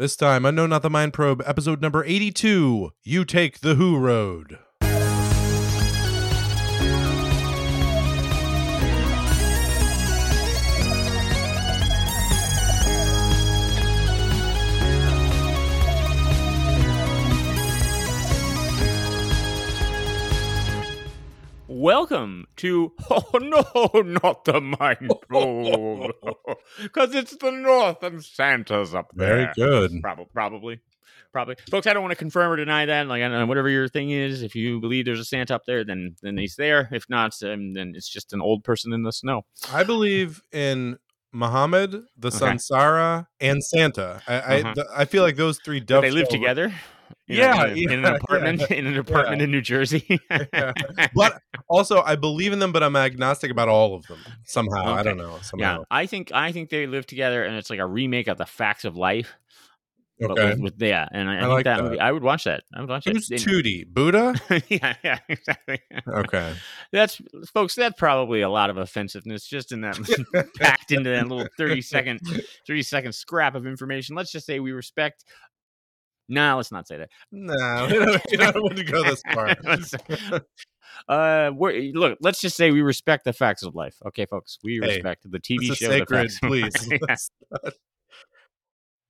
This time, Unknown Not the Mind Probe, episode number 82 You Take the Who Road. Welcome to Oh no, not the mind probe. Because it's the north and Santa's up there. Very good. Probably, probably, probably. Folks, I don't want to confirm or deny that. Like, I don't know, whatever your thing is, if you believe there's a Santa up there, then then he's there. If not, um, then it's just an old person in the snow. I believe in Muhammad, the Okay. Sansara, and Santa. I I, Uh-huh. th- I feel like those three Do they live together. A- Yeah, in, yeah, an apartment yeah, in an apartment in New Jersey. Yeah. But also, I believe in them, but I'm agnostic about all of them somehow. I don't know. yeah, I think I think they live together, and it's like a remake of the Facts of Life. Okay. with, with yeah, and I, I, I think like that, that. movie. I would watch that. I would watch it. Who's it. Tootie? Buddha? yeah, yeah, exactly. Okay. That's folks. That's probably a lot of offensiveness just in that packed into that little 30 second 30 second scrap of information. Let's just say we respect. No, let's not say that. No, we don't, we don't want to go this far. Uh, we're, look, let's just say we respect the facts of life. Okay, folks, we Hey, respect the TV show. The sacred, Facts please. Life. Yeah. Let's not-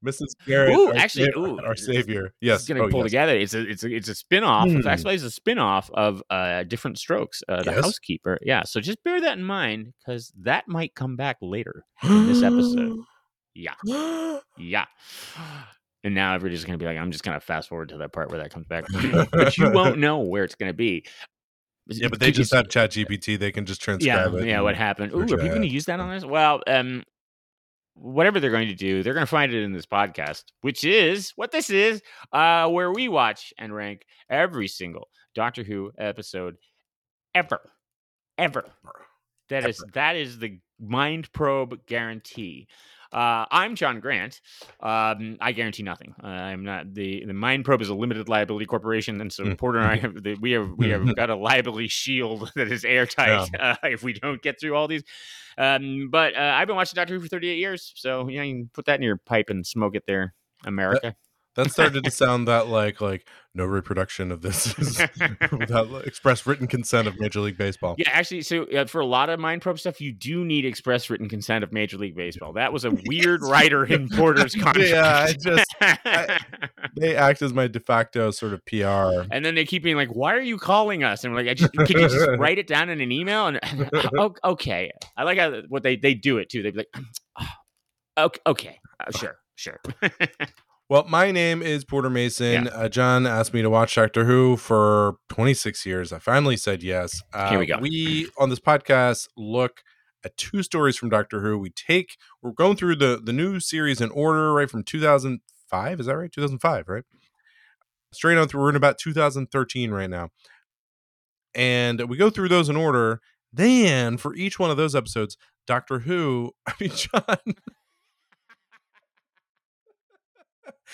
Mrs. Garrett, Ooh, our, actually, sa- ooh, our savior. It's Yes, going to oh, pull yes. together. It's a it's a it's a spin off. Hmm. Actually, it's a spin off of uh, Diff'rent Strokes, uh, the Yes. housekeeper. Yeah, so just bear that in mind because that might come back later in this episode. Yeah, yeah. And now everybody's going to be like, I'm just going to fast forward to that part where that comes back, but you won't know where it's going to be. yeah, but they Could just have Chat GPT. They can just yeah, transcribe it. yeah. What happened? Ooh, are people going to use that on this? Well, um, whatever they're going to do, they're going to find it in this podcast, which is what this is, uh, where we watch and rank every single Doctor Who episode ever, ever. That is that is the mind probe guarantee. Uh, I'm John Grant. Um, I guarantee nothing. Uh, I'm not the the Mind Probe is a limited liability corporation, and so Mm. Porter and I have the, we have we have got a liability shield that is airtight uh, if we don't get through all these. Um, but uh, I've been watching Doctor Who for 38 years, so yeah, you can put that in your pipe and smoke it there, America. That started to sound that like like no reproduction of this is without express written consent of Major League Baseball. Yeah, actually, so uh, for a lot of mind probe stuff, you do need express written consent of Major League Baseball. That was a weird writer in Porter's contract. Yeah, I just- I- They act as my de facto sort of PR. and then they keep being like, "Why are you calling us?" And we're like, I just, "Could you just write it down in an email?" And "O- okay, I like how what they they do it too. They'd be like, "Okay, okay, uh, sure, sure." Well, my name is Porter Mason. Uh, John asked me to watch Doctor Who for 26 years. I finally said yes. Uh, Here we go. We on this podcast look at two stories from Doctor Who. We take we're going through the the new series in order, right from 2005. Is that right? 2005, right? Straight on through. We're in about 2013 right now, and we go through those in order. Then for each one of those episodes, Doctor Who. I mean, John.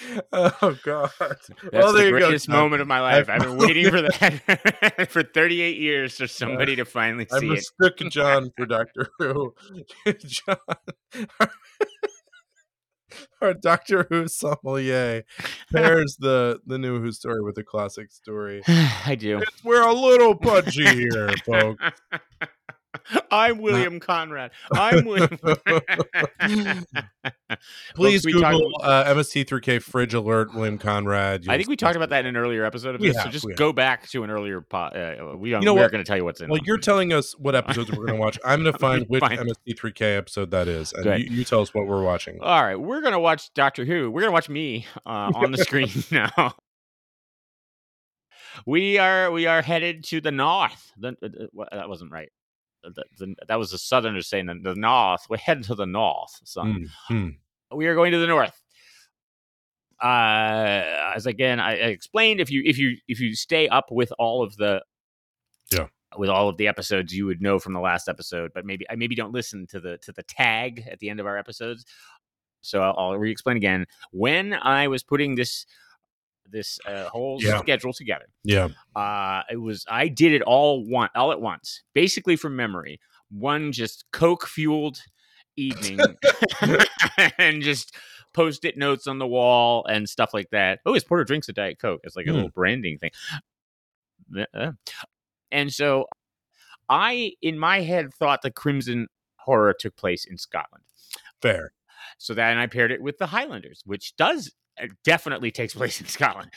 oh God! That's well, the there you go. greatest moment of my life. I I've been waiting for that for 38 years for somebody to finally I see it. mistook John for Doctor Who. John, our, our Doctor Who sommelier pairs the the new Who story with the classic story. I do. It's, we're a little pudgy here, folks. I'm William Conrad. I'm William. Please Folks, we Google uh, MST3K fridge alert William Conrad. I think we talked about that in an earlier episode of We this. so just we go back to an earlier pod. Uh, we don't, You know we're going to tell you what's in. Well, them. you're telling us what episodes we're going to watch. I'm going to find which Fine. MST3K episode that is, and you, you tell us what we're watching. All right, we're going to watch Doctor Who. We're going to watch me uh, on the screen now. We are we are headed to the north. The, uh, uh, that wasn't right. The, the, that was the Southerners saying the, the north. We're heading to the north. So Hmm, hmm. we are going to the north. Uh, as again, I, I explained, if you if you if you stay up with all of the Yeah. with all of the episodes, you would know from the last episode. But maybe I maybe don't listen to the to the tag at the end of our episodes. So I'll, I'll re-explain again. When I was putting this this uh, whole Yeah. schedule together, Yeah. uh, it was I did it all one all at once, basically from memory. One just coke fueled evening. and just post-it notes on the wall and stuff like that. Oh, his porter drinks a diet coke. It's like a Hmm. little branding thing. Uh, And so, I in my head thought the Crimson Horror took place in Scotland. Fair. So then I paired it with the Highlanders, which does definitely takes place in Scotland.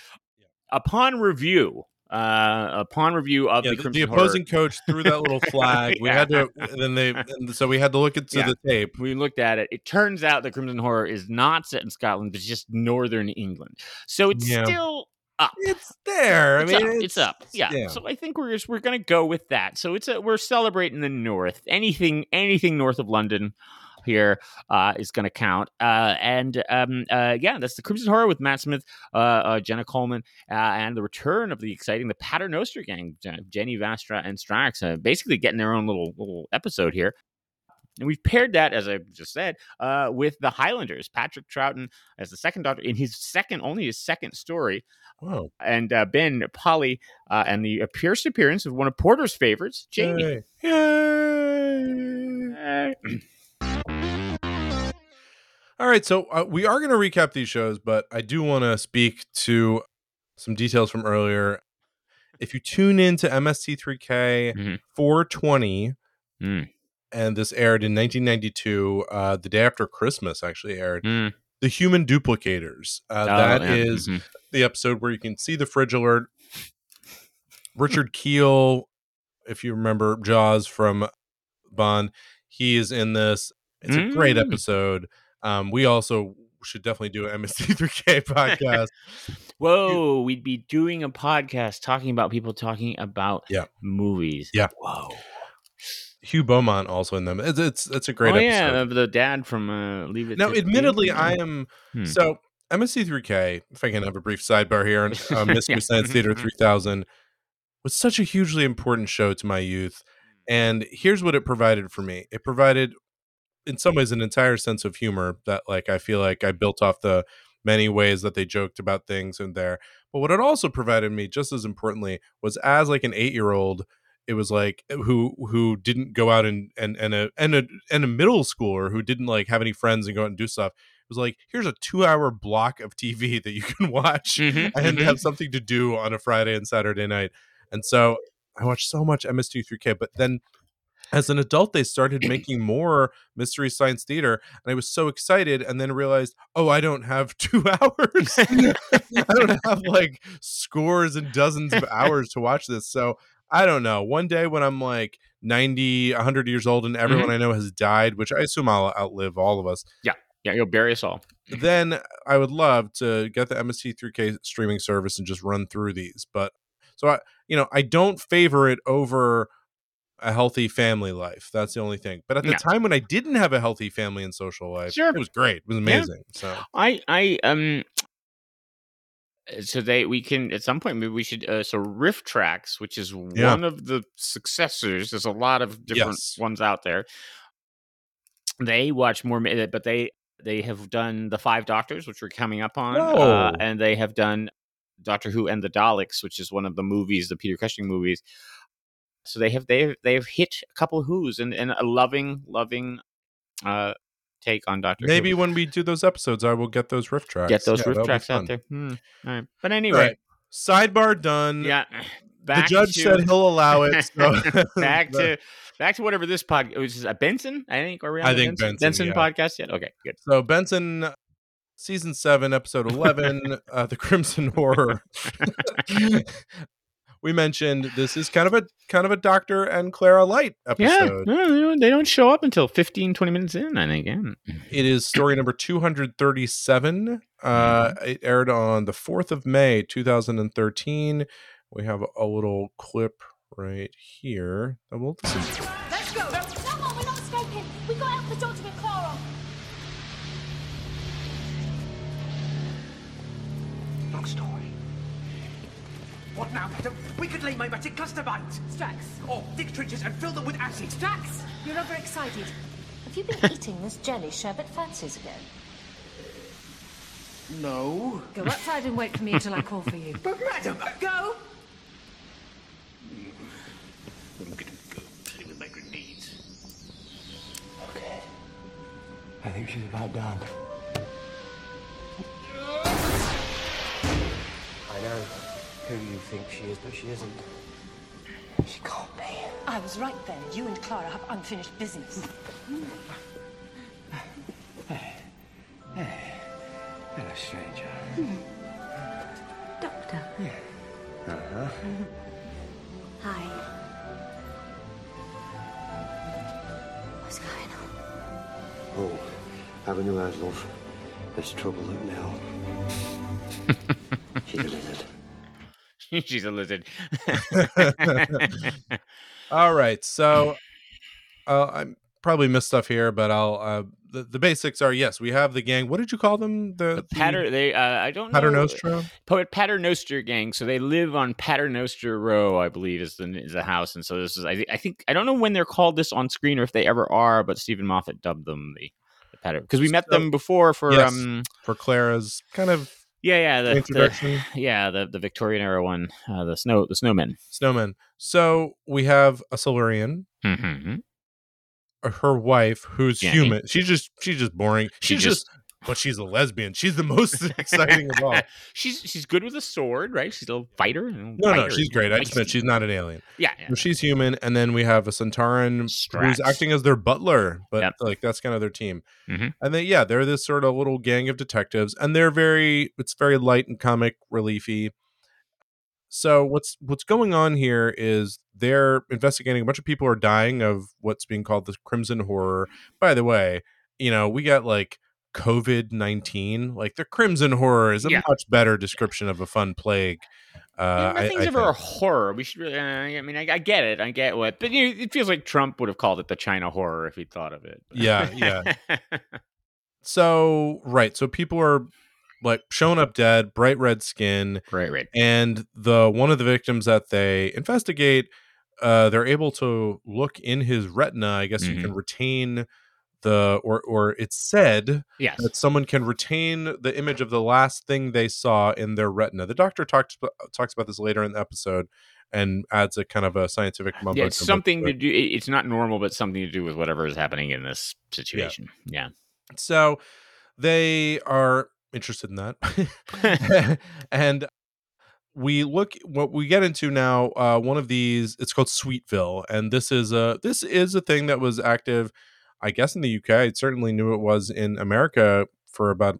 Upon review, uh, upon review of Yeah, the the, the Horror, opposing coach threw that little flag. We had to, then they, and so we had to look into Yeah. the tape. we looked at it. It turns out the Crimson Horror is not set in Scotland, but just northern England. So it's Yeah. still up. It's there. It's I mean, up. It's, up. Yeah. So I think we're just, we're gonna go with that. So it's a, we're celebrating the north. Anything anything north of London here uh, is going to count. Uh, and um, uh, yeah, that's the Crimson Horror with Matt Smith, uh, uh, Jenna Coleman, uh, and the return of the exciting the Paternoster gang, Jenny Vastra and Strax, uh, basically getting their own little little episode here. And we've paired that, as I just said, uh, with the Highlanders. Patrick Troughton as the second doctor in his second, only his second story, Whoa. and uh, Ben Polly uh, and the first appearance of one of Porter's favorites, Jamie. Yay. Yay. All right, so uh, we are going to recap these shows, but I do want to speak to some details from earlier. If you tune in to MST3K Mhm. 420, Mm. and this aired in 1992, uh, the day after Christmas, actually aired. Mm. The Human Duplicators. Uh, Oh, that yeah. is Mhm. the episode where you can see the fridge alert. Richard Kiel, if you remember Jaws from Bond, he is in this. It's a great Mm. episode. Um, we also should definitely do an MST3K podcast. Whoa, we'd be doing a podcast talking about people talking about Yeah. movies. Yeah. Whoa. Hugh Beaumont also in them. It's it's, it's a great oh, episode. yeah, of the dad from uh, Leave It Now, admittedly. I am Hmm. so MST3K. If I can have a brief sidebar here on uh, Mystery Yeah. Science Theater Mhm. 3000 was such a hugely important show to my youth, and here's what it provided for me. It provided, in some ways, an entire sense of humor that, like, I feel like I built off the many ways that they joked about things in there. But what it also provided me, just as importantly, was as like an eight year old it was like who who didn't go out and and and a and a and a middle schooler who didn't like have any friends and go out and do stuff. It was like here's a two hour block of TV that you can watch Mhm, and mhm. have something to do on a Friday and Saturday night. And so I watched so much MST3K, but then as an adult, they started making more mystery science theater, and I was so excited, and then realized, oh, I don't have two hours. I don't have like scores and dozens of hours to watch this. So I don't know. One day when I'm like 90, 100 years old, and everyone mm-hmm. I know has died, which I assume I'll outlive all of us, Yeah, Yeah. you'll bury us all. then I would love to get the MST3K streaming service and just run through these. But so I, you know, I don't favor it over a healthy family life. That's the only thing. But at the Yeah. time when I didn't have a healthy family and social life, Sure. it was great. It was amazing. So I I um so they we can at some point maybe we should uh, so RiffTrax which is Yeah. one of the successors there's a lot of different Yes. ones out there they watch more but they they have done the five doctors which we're coming up on uh, Oh. and they have done doctor who and the daleks which is one of the movies the peter cushing movies so they have they have, they have hit a couple who's and, and a loving loving uh take on doctor Who maybe when we do those episodes, I will get those RiffTrax. get those Yeah, RiffTrax out there. Hmm. All right. But anyway, right. Sidebar done. yeah. The judge to, said he'll allow it. So back to back to whatever this podcast was. A Benson, I think. Are we I think Benson, Benson, yeah. podcast yet? Okay, good. So Benson, season seven, episode eleven, uh, the Crimson Horror. We mentioned this is kind of a kind of a Doctor and Clara Light Yeah, episode. no, they don't- show up until 15, 20 minutes in. I think. Yeah. It is story number two hundred thirty-seven. Uh, it aired on the fourth of May, two thousand and thirteen. We have a little clip right here that we'll listen. Let's go. Come on, we're not escaping. We got out the door to get Clara. Long story. What now, madam? We could lay mimetic cluster bites. Strax. Or dig trenches and fill them with acid. Strax, you're overexcited. Have you been eating this jelly sherbet fancies again? No. Go outside and wait for me until I call for you. But madam, uh, Go. I'm gonna go play with my grenades. Okay. I think think she's about done. I know who you think she is, but she isn't. She can't be. I was right then. You and Clara have unfinished business. Hey, Hello, stranger. Doctor. Uh-huh. Hi. What's going on? Oh, I haven't you heard, love? There's trouble up now. She's a lizard. She's a lizard. All right. So uh, I probably missed stuff here, but I'll. Uh, the, the basics are yes, we have the gang. What did you call them? The, the Pater, they, uh, I don't know. Paternostra? Poet Paternoster gang. So they live on Paternoster Row, I believe, is the is the house. And so this is, I, I think, I don't know when they're called this on screen or if they ever are, but Steven Moffat dubbed them the, the Pater because we met So- them before for Yes. um for Clara's kind of yeah yeah the, the yeah the the Victorian era one uh, the snow the snowmen. snowman. So we have a Silurian, Mm-hmm. her wife, who's Jenny. human. She's just she's just boring. She She's just- just, but she's a lesbian. She's the most exciting of all. she's she's good with a sword, right? She's a fighter. No, no, she's great. I just meant she's not an alien. yeah, yeah. So she's human, and then we have a Sontaran who's acting as their butler, but Yep. like that's kind of their team. Mhm. And then yeah, they're this sort of little gang of detectives, and they're very it's very light and comic reliefy. So what's what's going on here is they're investigating a bunch of people are dying of what's being called the crimson horror. By the way, you know we got like COVID nineteen, like the crimson horror is a Yeah. much better description of a fun plague. Uh, I- nothing's I ever a horror. We should really. Uh, I mean, I, I get it. I get what, but you know, it feels like Trump would have called it the China horror if he'd thought of it. Yeah, yeah. So right, so people are like showing up dead, bright red skin, right, right. and the one of the victims that they investigate, uh, they're able to look in his retina. I guess you Mhm. can retain the or or it's said Yes. that someone can retain the image of the last thing they saw in their retina. The doctor talks about, talks about this later in the episode and adds a kind of a scientific mumbo Yeah, it's something to to do. It's not normal, but something to do with whatever is happening in this situation. Yeah. So they are interested in that. and we look what we get into now uh one of these it's called Sweetville and this is a this is a thing that was active I guess in the UK I certainly knew it was in America for about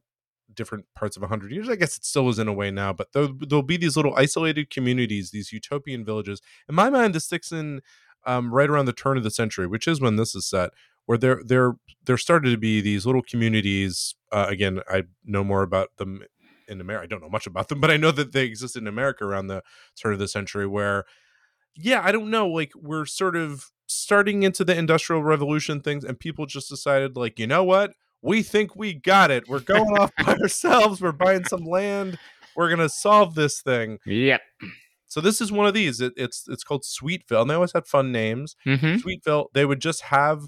different parts of 100 years I guess it still is in a way now but there, there'll be these little isolated communities these utopian villages in my mind this sticks in um, right around the turn of the century which is when this is set where there there there started to be these little communities. Uh, again, I know more about them in America. I don't know much about them, but I know that they existed in America around the turn of the century. Where, yeah, I don't know. Like we're sort of starting into the industrial revolution things, and people just decided, like, you know what? We think we got it. We're going off by ourselves. We're buying some land. We're gonna solve this thing. Yep. So this is one of these. It, it's it's called Sweetville, and they always had fun names. Mm-hmm. Sweetville, they would just have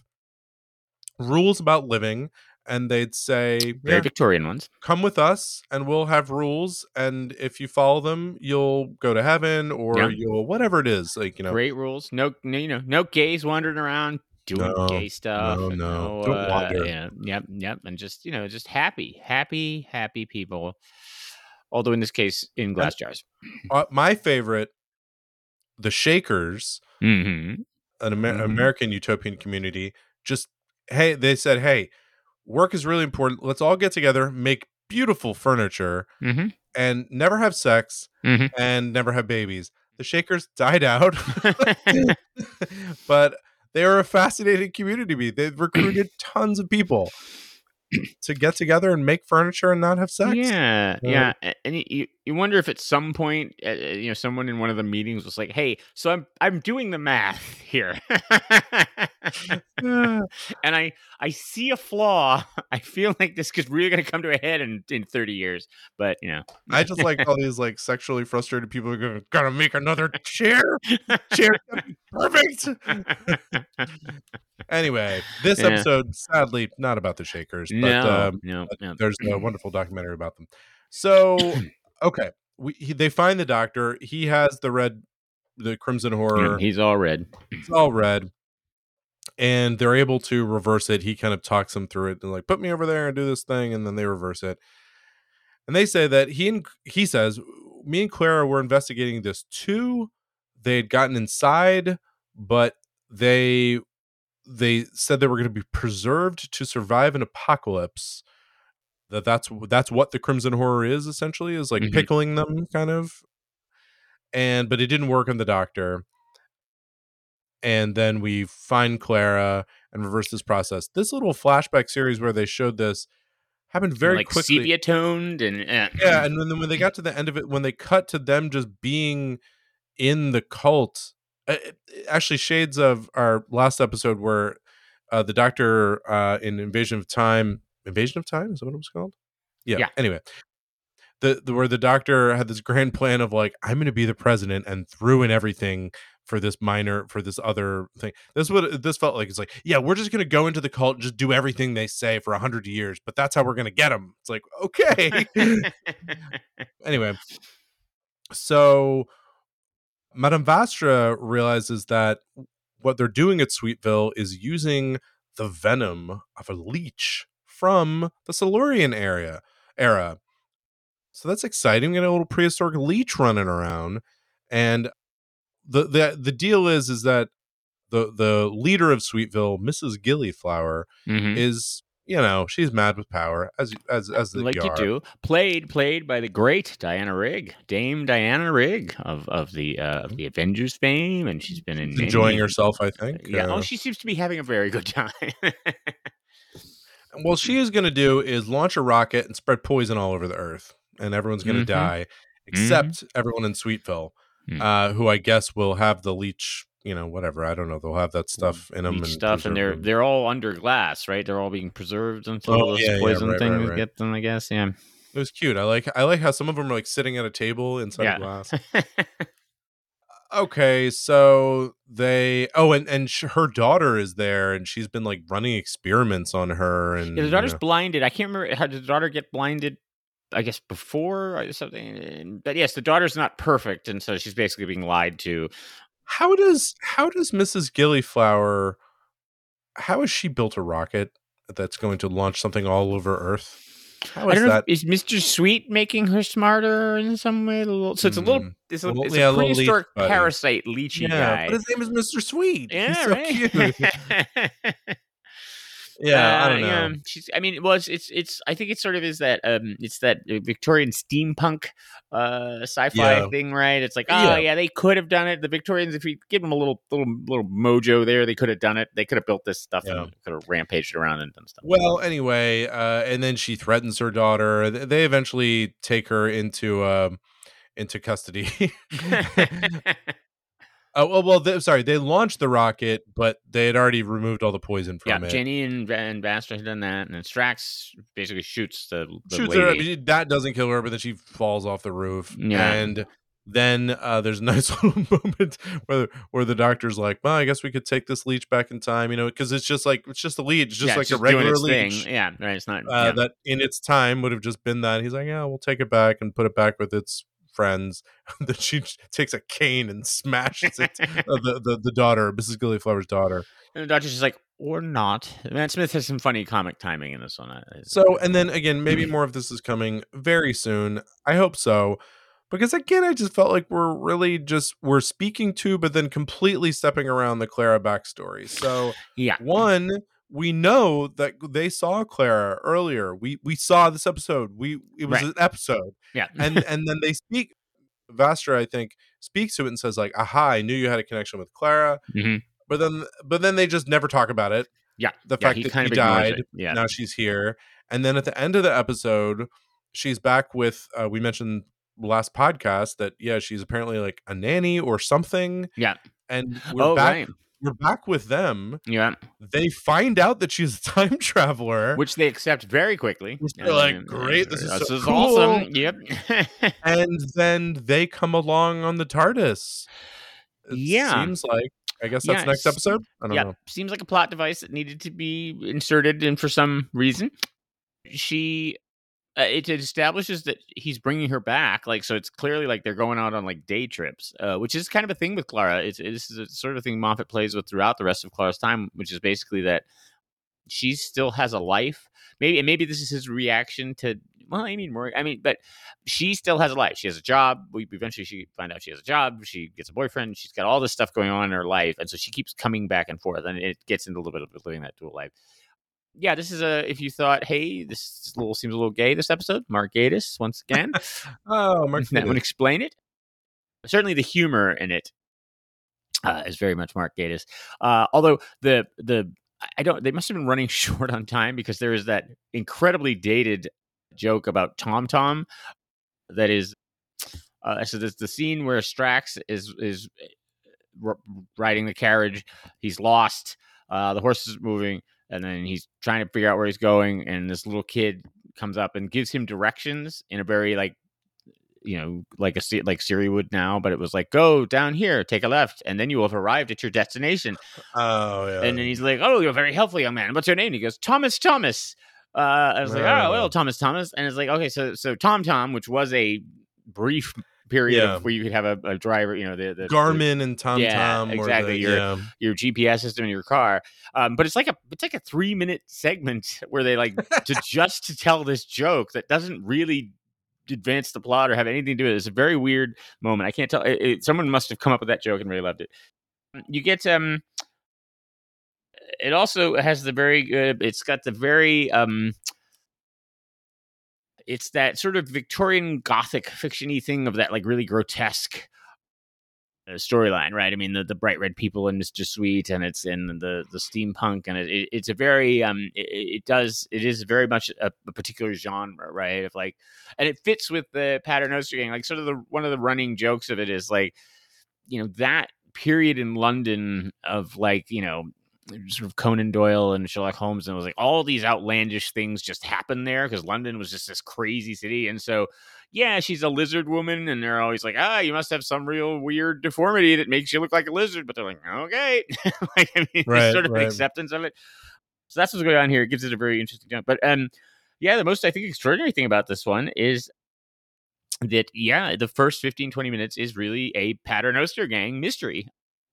rules about living and they'd say, Very "Yeah, Victorian ones. come with us and we'll have rules. And if you follow them, you'll go to heaven or Yeah. you'll whatever it is. Like, you know, Great rules. No, no, you know, no gays wandering around doing No, gay stuff. no, and no. Don't uh, yeah, yep, yep, and just you know, just happy, happy, happy people. Although in this case, in glass jars. uh, my favorite, the Shakers, Mm-hmm. an Amer- Mhm. American utopian community, just, hey, they said, hey, work is really important. Let's all get together, make beautiful furniture, Mm-hmm. and never have sex Mhm. and never have babies. The Shakers died out. but they are a fascinating community. They've recruited tons of people to get together and make furniture and not have sex. Yeah, Yeah. yeah, and you you wonder if at some point, uh, uh, you know, someone in one of the meetings was like, "Hey, so I'm I'm doing the math here, and I I see a flaw. I feel like this is really going to come to a head in in 30 years." But you know, I just like all these like sexually frustrated people who go, gotta make another chair. Chair perfect. Anyway, this Yeah. episode sadly not about the Shakers, but no, um, no, no. there's a wonderful documentary about them. So, okay, we he, they find the doctor. He has the red, the crimson Yeah, horror. he's all red. It's all red, and they're able to reverse it. He kind of talks them through it and like put me over there and do this thing, and then they reverse it. And they say that he and he says me and Clara were investigating this too. They had gotten inside, but they they said they were going to be preserved to survive an apocalypse. That that's that's what the Crimson Horror is essentially is like Mhm. pickling them kind of. And but it didn't work on the Doctor. And then we find Clara and reverse this process. This little flashback series where they showed this happened very like quickly. sepia toned and eh. Yeah, and then when they got to the end of it, when they cut to them just being in the cult, uh, it- actually shades of our last episode where uh, the doctor uh, in Invasion of Time, Invasion of Time is that what it was called? Yeah. Yeah. Anyway, the, the where the doctor had this grand plan of like I'm going to be the president and threw in everything for this minor for this other thing. This is what this felt like. It's like yeah, we're just going to go into the cult and just do everything they say for a hundred years, but that's how we're going to get them. It's like okay. anyway, so Madame Vastra realizes that what they're doing at Sweetville is using the venom of a leech from the Silurian area era. So that's exciting. We got a little prehistoric leech running around, and the the the deal is is that the the leader of Sweetville, Mrs. Gillyflower, Mhm. is you know she's mad with power as as as the like you you do. Played played by the great Diana Rigg, Dame Diana Rigg of of the uh, of the Avengers fame, and she's been in enjoying many- herself. I think. Yeah, Uh, oh, she seems to be having a very good time. What she is going to do is launch a rocket and spread poison all over the earth, and everyone's going to Mhm. die, except everyone in Sweetville, Mm. uh, who I guess will have the leech. You know, whatever. I don't know. They'll have that stuff in them Leech and stuff, and they're them. they're all under glass, right? They're all being preserved until Oh, this yeah, yeah, poison right, right, thing right. get them. I guess, yeah, It was cute. I like. I like how some of them are like sitting at a table inside yeah. a glass. Okay, so they. Oh, and and sh- her daughter is there, and she's been like running experiments on her, and Yeah, the you daughter's know. blinded. I can't remember how did the daughter get blinded. I guess before or something. But yes, the daughter's not perfect, and so she's basically being lied to. How does how does Mrs. Gillyflower how has she built a rocket that's going to launch something all over Earth? How I is that? If, is Mister Sweet making her smarter in some way? Little, so it's a little. Mm, It's a, little- it's yeah, a a leech prehistoric parasite leechy yeah, guy. but his name is Mr. Sweet. yeah, He's so right. cute. yeah, I Uh, don't know. yeah, she's. I mean, well, it's, it's it's. I think it sort of is that. Um, it's that uh, Victorian steampunk, uh, sci-fi Yeah. thing, right? It's like, oh Yeah. yeah. they could have done it. The Victorians, if you give them a little little little mojo there, they could have done it. They could have built this stuff Yeah. and could have rampaged around and done stuff. Well, anyway, uh, and then she threatens her daughter. They eventually take her into um, into custody. Oh well, well. They, sorry, they launched the rocket, but they had already removed all the poison yeah, from it. Yeah, Jenny and Vastra had done that, and then Strax basically shoots the, the shoots her. lady. That doesn't kill her, but then she falls off the roof. Yeah. And then uh, there's a nice little moment where where the doctor's like, "Well, I guess we could take this leech back in time," you know, because it's just like it's just a leech, just Yeah, like it's a regular its thing. leech. Yeah, right. It's not. Uh, yeah. That in its time would have just been that. He's like, "Yeah, we'll take it back and put it back with its friends." then she takes a cane and smashes it. uh, the, the the daughter, Mrs. Gillyflower's daughter. And the doctor's just like, or not. Matt Smith has some funny comic timing in this one. So, and then again, maybe more of this is coming very soon. I hope so. Because again, I just felt like we're really just we're speaking to, but then completely stepping around the Clara backstory. So yeah, one, we know that they saw Clara earlier. We we saw this episode. We it was Right. an episode. yeah, And and then they speak Vastra, I think, speaks to it and says, like, aha, I knew you had a connection with Clara. Mhm. But then but then they just never talk about it. yeah. The yeah, fact he that of died it. Yeah, now she's here and then at the end of the episode she's back with uh, we mentioned last podcast that yeah she's apparently like a nanny or something yeah. and we're Oh, back right. We're back with them Yeah, they find out that she's a time traveler which they accept very quickly. They're like, "Great, this is uh, this so is cool." awesome. Yep. and then they come along on the tardis it Yeah. seems like i guess that's Yeah, next episode i don't yeah, know seems like a plot device that needed to be inserted in for some reason. She uh, it, establishes that he's bringing her back. Like, so it's clearly like they're going out on like day trips, uh, which is kind of a thing with Clara. It's this is a sort of thing Moffat plays with throughout the rest of Clara's time, which is basically that she still has a life. Maybe and maybe this is his reaction to. Well, I mean, more. I mean, but she still has a life. She has a job. We eventually she find out she has a job. She gets a boyfriend. She's got all this stuff going on in her life, and so she keeps coming back and forth, and it gets into a little bit of living that dual life yeah, this is a. If you thought, hey, this little seems a little gay, this episode, Mark Gatiss once again. oh, Mark that would explain it. Certainly, the humor in it uh, is very much Mark Gatiss. Uh, although the the I don't, they must have been running short on time because there is that incredibly dated joke about Tom Tom that is. Uh, so there's the scene where Strax is is r- riding the carriage. He's lost. Uh, the horse is moving and then he's trying to figure out where he's going and this little kid comes up and gives him directions in a very like you know like a like Siri would now but it was like go down here take a left and then you will have arrived at your destination. Oh yeah. And then he's like oh you're a very helpful young man. What's your name? And he goes Thomas Thomas. Uh, I was like oh well Thomas Thomas. And it's like okay so so Tom Tom which was a brief period yeah. where you could have a, a, driver, you know, the, the Garmin the, and Tom yeah, Tom, exactly. The, your yeah. your GPS system in your car. Um, but it's like a it's like a three minute segment where they like to just to tell this joke that doesn't really advance the plot or have anything to do with it. It's a very weird moment. I can't tell. It, it, someone must have come up with that joke and really loved it. You get um. It also has the very good. It's got the very um it's that sort of Victorian Gothic fictiony thing of that like really grotesque uh, storyline, right? I mean, the, the bright red people in Mister Sweet, and it's in the the steampunk, and it, it's a very um, it, it, does it is very much a, a, particular genre, right? Of like, and it fits with the Paternoster gang. Like, sort of the one of the running jokes of it is like, you know, that period in London of like, you know, sort of Conan Doyle and Sherlock Holmes, and it was like all these outlandish things just happened there because London was just this crazy city, and so yeah, she's a lizard woman, and they're always like, ah, you must have some real weird deformity that makes you look like a lizard, but they're like, okay, like I mean, right, sort of right. acceptance of it. So that's what's going on here. It gives it a very interesting jump, but um, yeah, the most I think extraordinary thing about this one is that yeah the first 15 20 minutes is really a paternoster gang mystery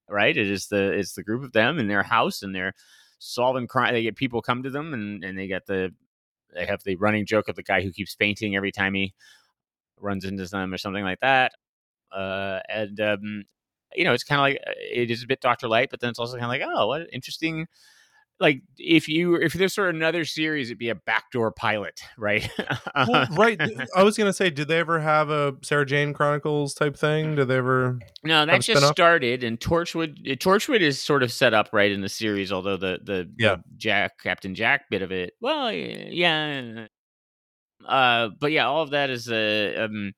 right? It is the it's the group of them in their house and they're solving crime. They get people come to them and and they get the they have the running joke of the guy who keeps fainting every time he runs into them or something like that. Uh, and um, you know, it's kind of like uh, it is a bit Doctor Light, but then it's also kind of like oh, what interesting like if you if this were another series, it'd be a backdoor pilot, right? well, right. I was gonna say, did they ever have a Sarah Jane Chronicles type thing? Did they ever? No, that just started, and Torchwood. Eh, Torchwood is sort of set up right in the series, although the the, yeah. Jack Captain Jack bit of it. Well, yeah. Uh, but yeah, all of that is a. Uh, um,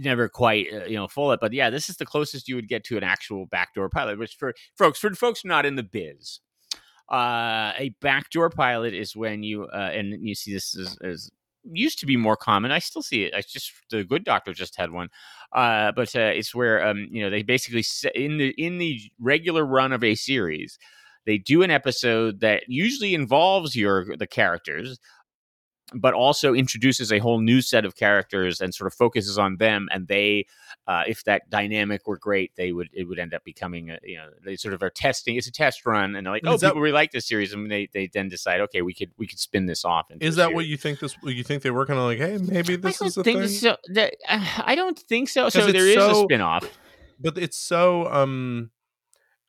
never quite uh, you know full it but yeah this is the closest you would get to an actual backdoor pilot which for folks for folks not in the biz uh, a backdoor pilot is when you uh, and you see this is, used to be more common i still see it i just the good doctor just had one uh, but uh, it's where um, you know they basically in the in the regular run of a series they do an episode that usually involves your the characters but also introduces a whole new set of characters and sort of focuses on them and they uh, if that dynamic were great they would it would end up becoming a, you know they sort of are testing it's a test run and they're like oh that, people really like this series and they they then decide okay we could we could spin this off and is that what you think this you think they're working on like hey maybe this is a thing so that, uh, i don't think so. So there is so, a spin-off. but it's so um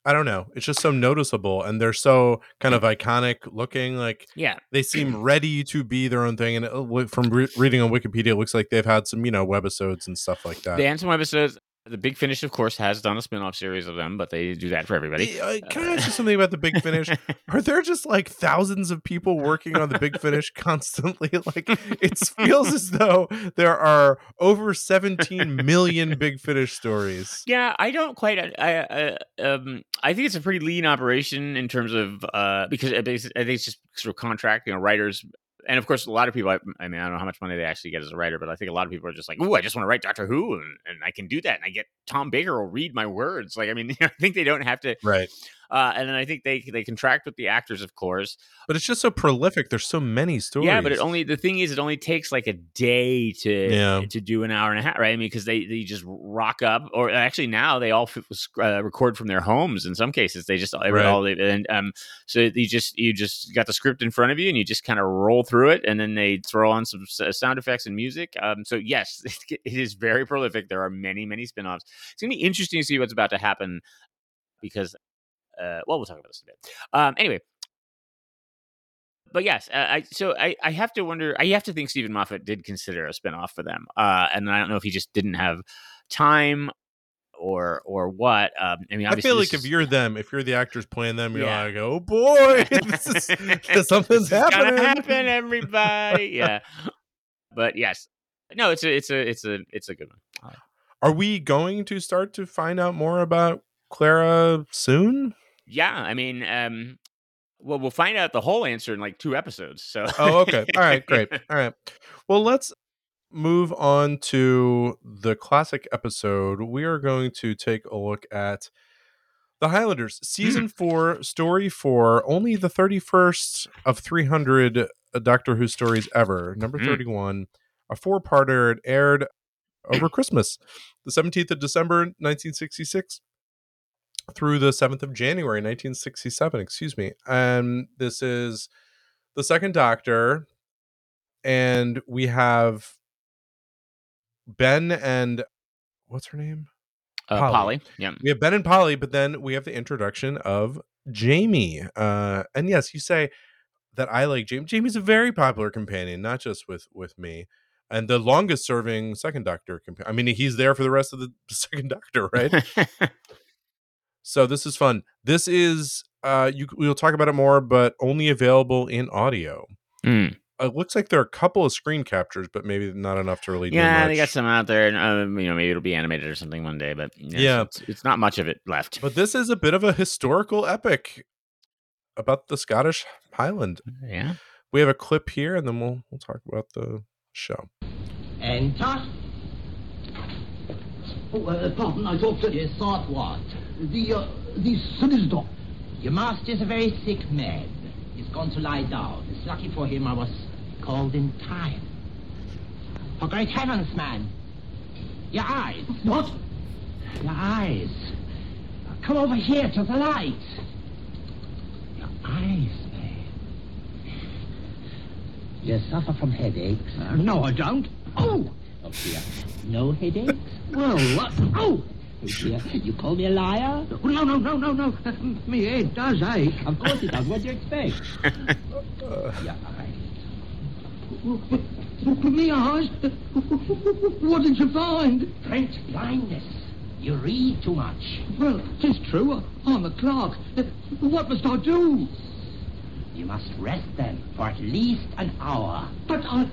I don't know. It's just so noticeable, and they're so kind of iconic looking. Like, yeah, they seem ready to be their own thing. And uh, it, from re- reading on Wikipedia, it looks like they've had some, you know, webisodes and stuff like that. They had some webisodes. The Big Finish, of course, has done a spin-off series of them, but they do that for everybody. Uh, can I ask you something about the Big Finish? Are there just like thousands of people working on the Big Finish constantly? Like it feels as though there are over 17 million Big Finish stories. Yeah, I don't quite. I, I um I think it's a pretty lean operation in terms of uh because I think it's just sort of contract. You know, writers and of course, a lot of people. I, I, mean, I don't know how much money they actually get as a writer, but I think a lot of people are just like, "Ooh, I just want to write Doctor Who, and, and I can do that, and I get Tom Baker will read my words." Like, I mean, I think they don't have to. Right. Uh, and then I think they they contract with the actors, of course. But it's just so prolific. There's so many stories. Yeah, but it only the thing is, it only takes like a day to Yeah. to do an hour and a half, right? I mean, because they they just rock up, or actually now they all uh, record from their homes. In some cases, they just Right. all they, and um, so you just you just got the script in front of you, and you just kind of roll through it, and then they throw on some s- sound effects and music. Um, so yes, it is very prolific. There are many many spin-offs. It's gonna be interesting to see what's about to happen because, uh, well, we'll talk about this bit. Um, anyway, but yes, uh, I so I, I have to wonder. I have to think Steven Moffat did consider a spinoff for them, uh, and I don't know if he just didn't have time or or what. Um, I mean, I feel like if you're them, if you're the actors playing them, you're Yeah. like, oh boy, this is, something's this happening. happen, everybody. yeah, but yes, no, it's a it's a it's a it's a good one. Are we going to start to find out more about Clara soon? Yeah, I mean, um, well, we'll find out the whole answer in like two episodes. So, Oh, okay. All right, great. All right. Well, let's move on to the classic episode. We are going to take a look at The Highlanders, season four, story four, only the 31st of 300 Doctor Who stories ever, number Mm. 31, a four parter. It aired over Christmas, the 17th of December, 1966 through the 7th of January 1967 excuse me and this is the second doctor and we have Ben and what's her name? Uh, Polly. Polly, yeah, we have Ben and Polly but then we have the introduction of Jamie uh and yes you say that I like Jamie Jamie's a very popular companion not just with with me and the longest serving second doctor compa- I mean he's there for the rest of the second doctor right So this is fun. This is uh you we'll talk about it more, but only available in audio. Mm. It looks like there are a couple of screen captures, but maybe not enough to really do yeah, they got some out there, and um, you know, maybe it'll be animated or something one day. But yes, Yeah. it's, it's not much of it left. But this is a bit of a historical epic about the Scottish Highland. yeah, We have a clip here, and then we'll we'll talk about the show. Enter. Oh, uh, pardon, I thought. You thought what? The, uh, the solicitor. Your master's a very sick man. He's gone to lie down. It's lucky for him I was called in time. For great heavens, man! Your eyes! What? Your eyes! Come over here to the light! Your eyes, man. You suffer from headaches? Uh, no, I don't. Oh! Dear. No headaches? Well, what? Oh! Oh, dear. You call me a liar? No, no, no, no, no. Me head does ache. Of course it does. What do you expect? Uh, Your eyes. Me eyes? What did you find? French blindness. You read too much. Well, it's true. I'm a clerk. What must I do? You must rest then for at least an hour. But I...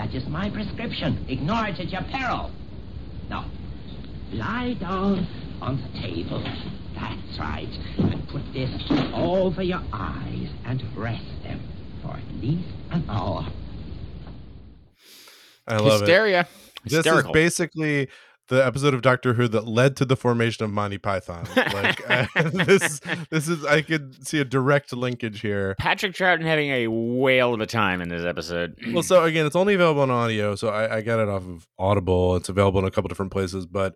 That is my prescription. Ignore it at your peril. Now, lie down on the table. That's right. And put this over your eyes and rest them for at least an hour. I love it. hysteria. This is basically the episode of Doctor Who that led to the formation of Monty Python. Like uh, this, this is I could see a direct linkage here. Patrick Troughton having a whale of a time in this episode. Well, so again, it's only available on audio, so I, I got it off of Audible. It's available in a couple different places, but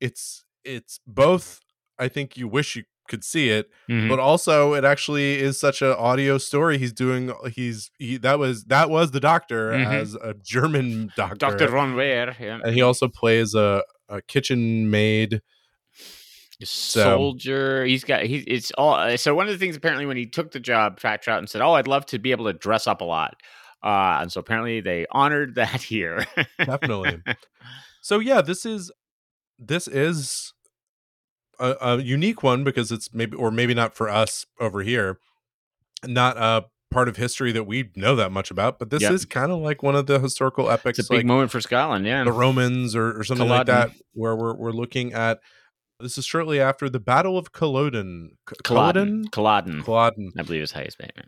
it's it's both. I think you wish you could see it, Mhm. but also it actually is such an audio story. He's doing. He's he that was that was the doctor Mhm. as a German doctor, Dr. von Wer, yeah. and he also plays a a kitchen maid. soldier. He's got he's it's all uh, so one of the things apparently when he took the job, Pat and said, Oh, I'd love to be able to dress up a lot. Uh and so apparently they honored that here. Definitely. So yeah, this is this is a, a unique one because it's maybe or maybe not for us over here, not a part of history that we know that much about. But this Yep. is kind of like one of the historical epics, it's a big like moment for Scotland, yeah. the Romans or, or something like that, where we're we're looking at. This is shortly after the Battle of Culloden. Culloden. Culloden. Culloden. I believe is how you say it.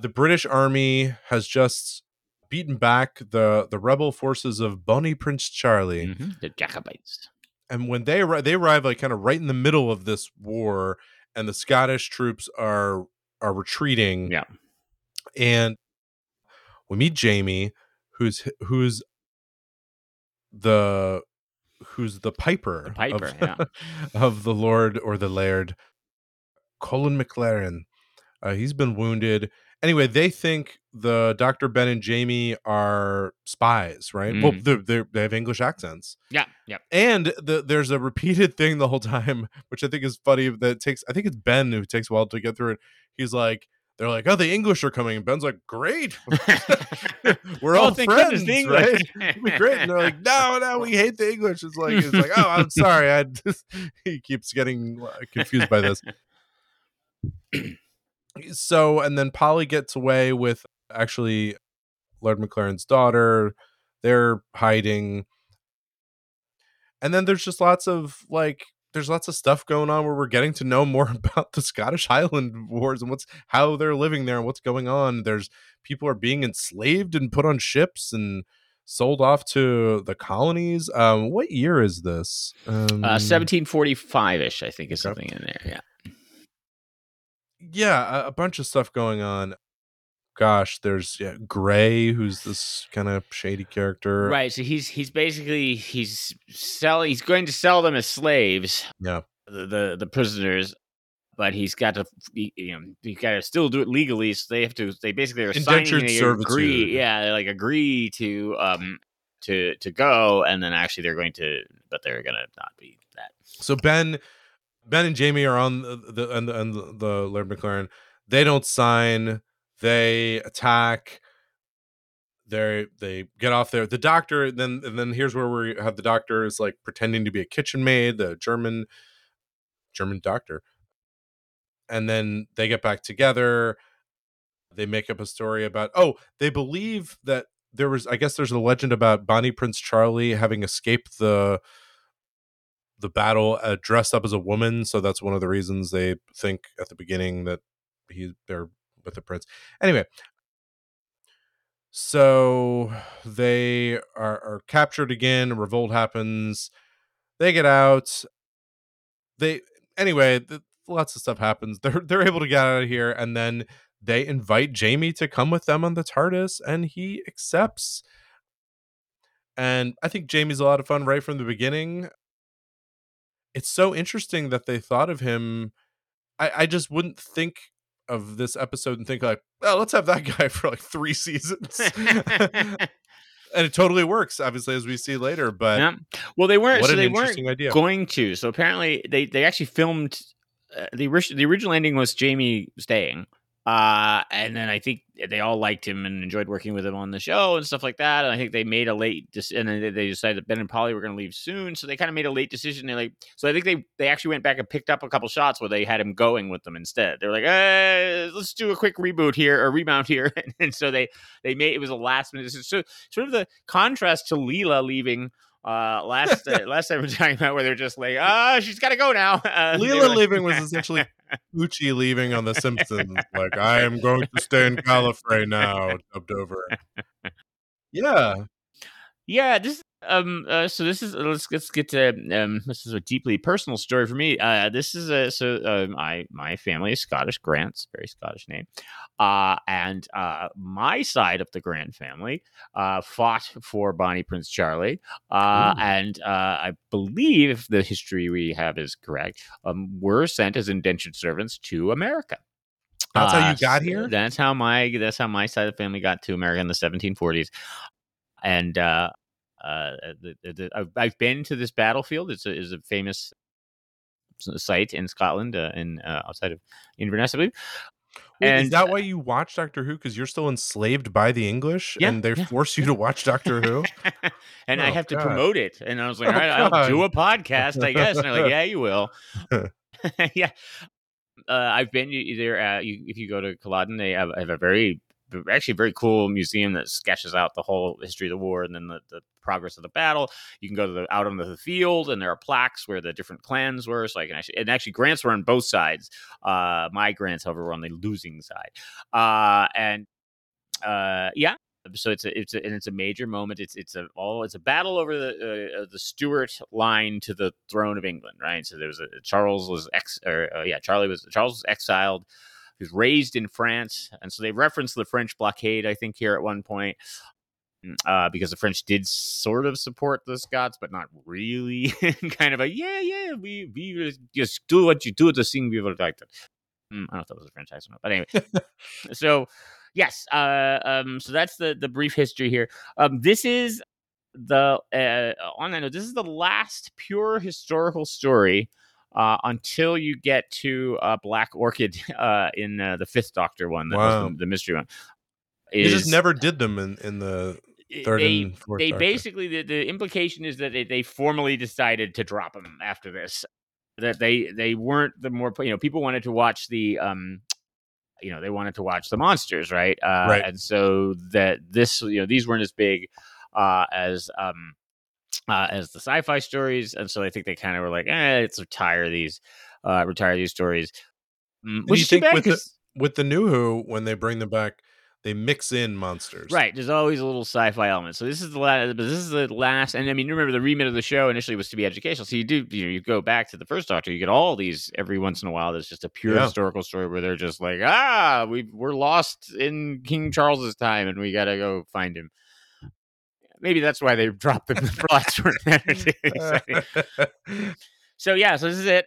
The British Army has just beaten back the the rebel forces of Bonnie Prince Charlie. Mhm. The Jacobites. And when they arri- they arrive like kind of right in the middle of this war and the Scottish troops are are retreating. Yeah. and we meet Jamie, who's who's the who's the piper, The piper, of, yeah. of the Lord or the Laird, Colin McLaren. Uh, he's been wounded. Anyway, they think the Doctor Ben and Jamie are spies, right? Well, Mhm. they're, they're, they have English accents, Yeah, yeah. and the, there's a repeated thing the whole time, which I think is funny. That takes, I think it's Ben who takes a while to get through it. He's like, they're like, oh, the English are coming. And Ben's like, great, we're all friends, the English. right? It'd be great. And they're like, no, no, we hate the English. It's like, it's like, oh, I'm sorry. I just, he keeps getting uh, confused by this. so, and then Polly gets away with actually Lord McLaren's daughter. They're hiding. And then there's just lots of like, there's lots of stuff going on where we're getting to know more about the Scottish Highland Wars and what's how they're living there and what's going on. There's people are being enslaved and put on ships and sold off to the colonies. Um, what year is this? Um, Uh, 1745 ish, I think, is Okay. something in there. Yeah. yeah, a, a bunch of stuff going on. Gosh, there's yeah, Gray, who's this kind of shady character. Right. So he's he's basically he's selling. He's going to sell them as slaves. Yeah. The the, the prisoners. But he's got to, you know, he got to still do it legally. So they have to. They basically are signing. Indentured They servitude. agree. Yeah, they like agree to um to to go, and then actually they're going to, but they're gonna not be that. So Ben, Ben and Jamie are on the, the and the, and the, the Laird McLaren. They don't sign. They attack. They they get off there. The doctor then and then here's where we have the doctor is like pretending to be a kitchen maid, the German German doctor. And then they get back together. They make up a story about oh, they believe that there was I guess there's a legend about Bonnie Prince Charlie having escaped the the battle uh, dressed up as a woman so that's one of the reasons they think at the beginning that he they're with the prince. Anyway so they are, are captured again A revolt happens they get out. They anyway th- lots of stuff happens. They're they're able to get out of here and then they invite Jamie to come with them on the TARDIS and he accepts. And I think Jamie's a lot of fun right from the beginning. It's so interesting that they thought of him. I, I just wouldn't think of this episode and think like, oh, let's have that guy for like three seasons. and it totally works, obviously, as we see later. But yeah. Well, they weren't. what So an they weren't interesting idea. going to. So apparently, they they actually filmed. Uh, the the original ending was Jamie staying, uh, and then I think they all liked him and enjoyed working with him on the show and stuff like that. And I think they made a late, dec- and then they- decided that Ben and Polly were going to leave soon, so they kind of made a late decision. They like, so I think they they actually went back and picked up a couple shots where they had him going with them instead. They're like, let's do a quick reboot here or remount here, and so they they made it was a last minute. decision. So sort of the contrast to Leela leaving. Uh, last uh, last time we were talking about where they're just like, ah, she's got to go now. Uh, Leela like- leaving was essentially Gucci leaving on The Simpsons. like, I am going to stay in Gallifrey now, dubbed over. Yeah. Yeah, this um uh, so this is let's let's get to um this is a deeply personal story for me. Uh this is a so uh, my my family is Scottish Grants, very Scottish name. Uh and uh my side of the Grant family uh fought for Bonnie Prince Charlie. Uh Ooh. and uh I believe if the history we have is correct, um were sent as indentured servants to America. That's how you Uh, got here? That's how my that's how my side of the family got to America in the 1740s, and uh, uh, the, the, the, I've, I've been to this battlefield. It's a is a famous site in Scotland, uh, in uh, outside of Inverness, I believe. Wait, is that why you watch Doctor Who? Because you're still enslaved by the English Yeah, and they yeah. force you to watch Doctor Who? and I Oh, have to promote it. And I was like, Oh, all right, I'll do a podcast, I guess. And they're like, yeah, you will. yeah. Uh, I've been there. Uh, you, if you go to Culloden, they have, have a very, actually very cool museum that sketches out the whole history of the war and then the, the progress of the battle. You can go to the out on the field, and there are plaques where the different clans were. So I can actually, and actually, grants were on both sides. Uh, my grants, however, were on the losing side. Uh, and uh, yeah, so it's a it's a, and it's a major moment. It's it's a all it's a battle over the uh, the Stuart line to the throne of England, right? So there was a Charles was ex or uh, yeah Charlie was Charles was exiled. Was raised in France, and so they reference the French blockade, I think, here at one point. Uh, because the French did sort of support the Scots, but not really. kind of a yeah, yeah, we we just do what you do to sing we would like. Mm, I don't know if that was a French accent, but anyway. so yes, uh, um, so that's the the brief history here. Um, this is the uh, on that note, this is the last pure historical story uh, until you get to uh, Black Orchid uh, in uh, the Fifth Doctor one, that Wow. was the, the mystery one. You just never did them in, in the third they, and fourth. they Doctor. basically the, the implication is that they, they formally decided to drop them after this that they they weren't the more you know people wanted to watch the um you know they wanted to watch the monsters right uh Right. and so that this you know these weren't as big uh as um uh as the sci-fi stories and so i think they kind of were like eh let's retire these uh retire these stories Mm, which you is too think bad with the- with the new Who when they bring them back, they mix in monsters. Right. There's always a little sci-fi element. So this is the last, but this is the last. And I mean, remember the remit of the show initially was to be educational. So you do, you know, you go back to the first Doctor, you get all these every once in a while. That's just a pure Yeah. historical story where they're just like, ah, we we're lost in King Charles's time, and we got to go find him. Maybe that's why they dropped the plots were So yeah, so this is it.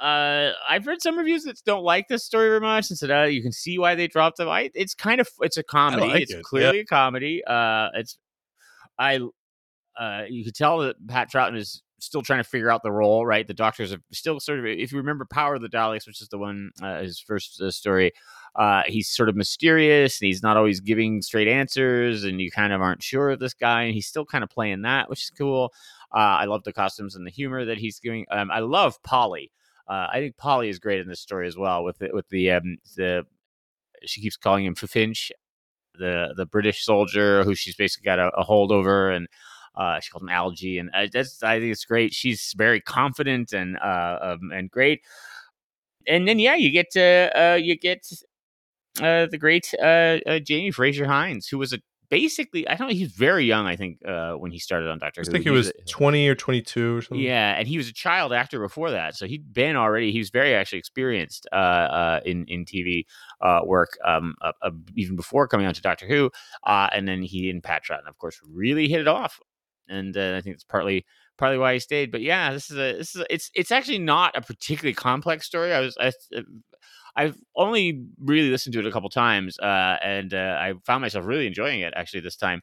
Uh, I've heard some reviews that don't like this story very much and said uh, you can see why they dropped them. I, it's kind of it's a comedy. like it's it, yeah. clearly a comedy. Uh, it's I uh, you could tell that Pat Troughton is still trying to figure out the role. Right, the doctors are still sort of. If you remember Power of the Daleks, which is the one uh, his first uh, story, uh, he's sort of mysterious and he's not always giving straight answers, and you kind of aren't sure of this guy, and he's still kind of playing that, which is cool. Uh, I love the costumes and the humor that he's doing. Um, I love Polly. Uh, I think Polly is great in this story as well. With the, with the um, the she keeps calling him Finch, the the British soldier who she's basically got a, a hold over, and uh, she called him Algie, and I, that's I think it's great. She's very confident and uh, um, and great. And then yeah, you get to uh, you get uh, the great uh, uh, Jamie Frazer Hines, who was a basically I don't know he's very young. I think uh, when he started on Doctor I Who, think he He was a- 20 or 22 or something. yeah, and he was a child actor before that, so he'd been already. He was very actually experienced uh, uh, in in TV uh, work, um, uh, uh, even before coming on to Doctor Who. Uh, and then he and Pat Troughton, of course, really hit it off, and uh, I think it's partly partly why he stayed. But yeah, this is a this is a, it's it's actually not a particularly complex story. I was I, I've only really listened to it a couple times, uh, and uh, I found myself really enjoying it actually this time.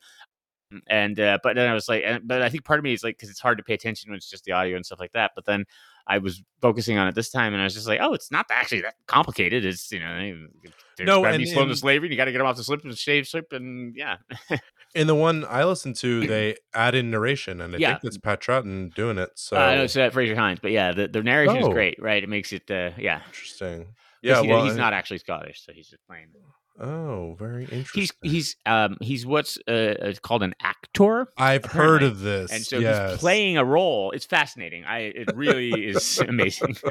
And uh, but then I was like, and, but I think part of me is like because it's hard to pay attention when it's just the audio and stuff like that. But then I was focusing on it this time, and I was just like, oh, it's not actually that complicated. It's you know, there's No, and- be to slavery. And you got to get them off the slip and shave slip, and yeah, In the one I listened to, they add in narration, and I Yeah. think it's Pat Troughton doing it. So uh, no, it's uh, Frazer Hines. But yeah, the, the narration is Oh. great, right? It makes it, uh, yeah. interesting. Yeah, he- well, he's I- not actually Scottish, so he's just playing. Oh, very interesting. He's he's um he's what's uh uh, called an actor. I've heard of this, and so yes. he's playing a role. It's fascinating. I it really is amazing.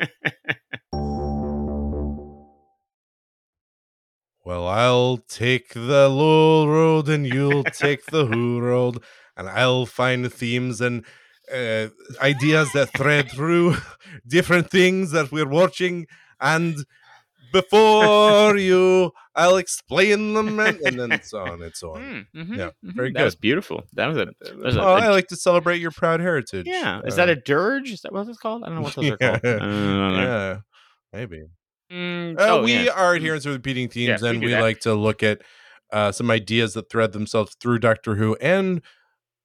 Well, I'll take the low road, and you'll take the who road, and I'll find themes and uh, ideas that thread through different things that we're watching, and before you, I'll explain them, and, and then so on and so on. Mm, mhm, Yeah, mhm. very That was good. beautiful. That was a, that was Oh, a- I like to celebrate your proud heritage. yeah. Is Uh, that a dirge? Is that what it's called? I don't know what those are called. Yeah. Uh, yeah, maybe. mm, Uh, oh, we yeah. are adherents of repeating themes, we and do we like to look at uh, some ideas that thread themselves through Doctor Who and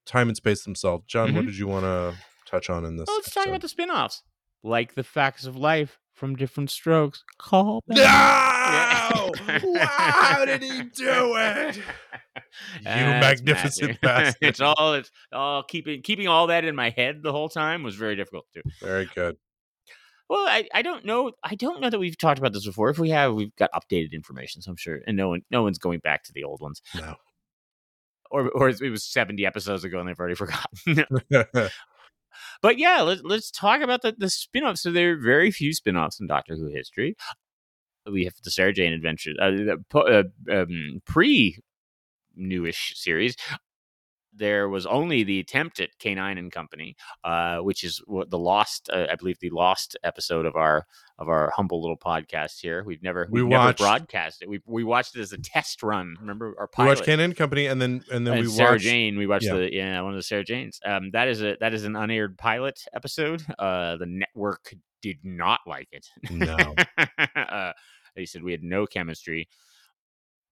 time and space themselves. John, what Mhm. did you want to touch on in this? Well, let's talk about the spin-offs. Like the facts of life from different strokes. Call back. No! How did he do it? You That's magnificent magic. bastard. it's all it's all keeping keeping all that in my head the whole time was very difficult to do. Very good. Well, I, I don't know I don't know that we've talked about this before. If we have, we've got updated information, so I'm sure and no one no one's going back to the old ones. No. Or or it was 70 episodes ago and they've already forgotten. But yeah, let's let's talk about the, the spin-offs. So there are very few spin-offs in Doctor Who history. We have the Sarah Jane Adventures, uh, uh, um, pre newish series. There was only the attempt at K9 and Company, uh, which is what the lost, uh, I believe, the lost episode of our of our humble little podcast here. We've never We we've never watched- broadcast it. We we watched it as a test run. Remember our pilot. We watched K9 and Company, and then and then and we Sarah watched. Jane. We watched yeah. the yeah one of the Sarah Janes. Um, that is a that is an unaired pilot episode. Uh, the network did not like it. No, uh, they said we had no chemistry.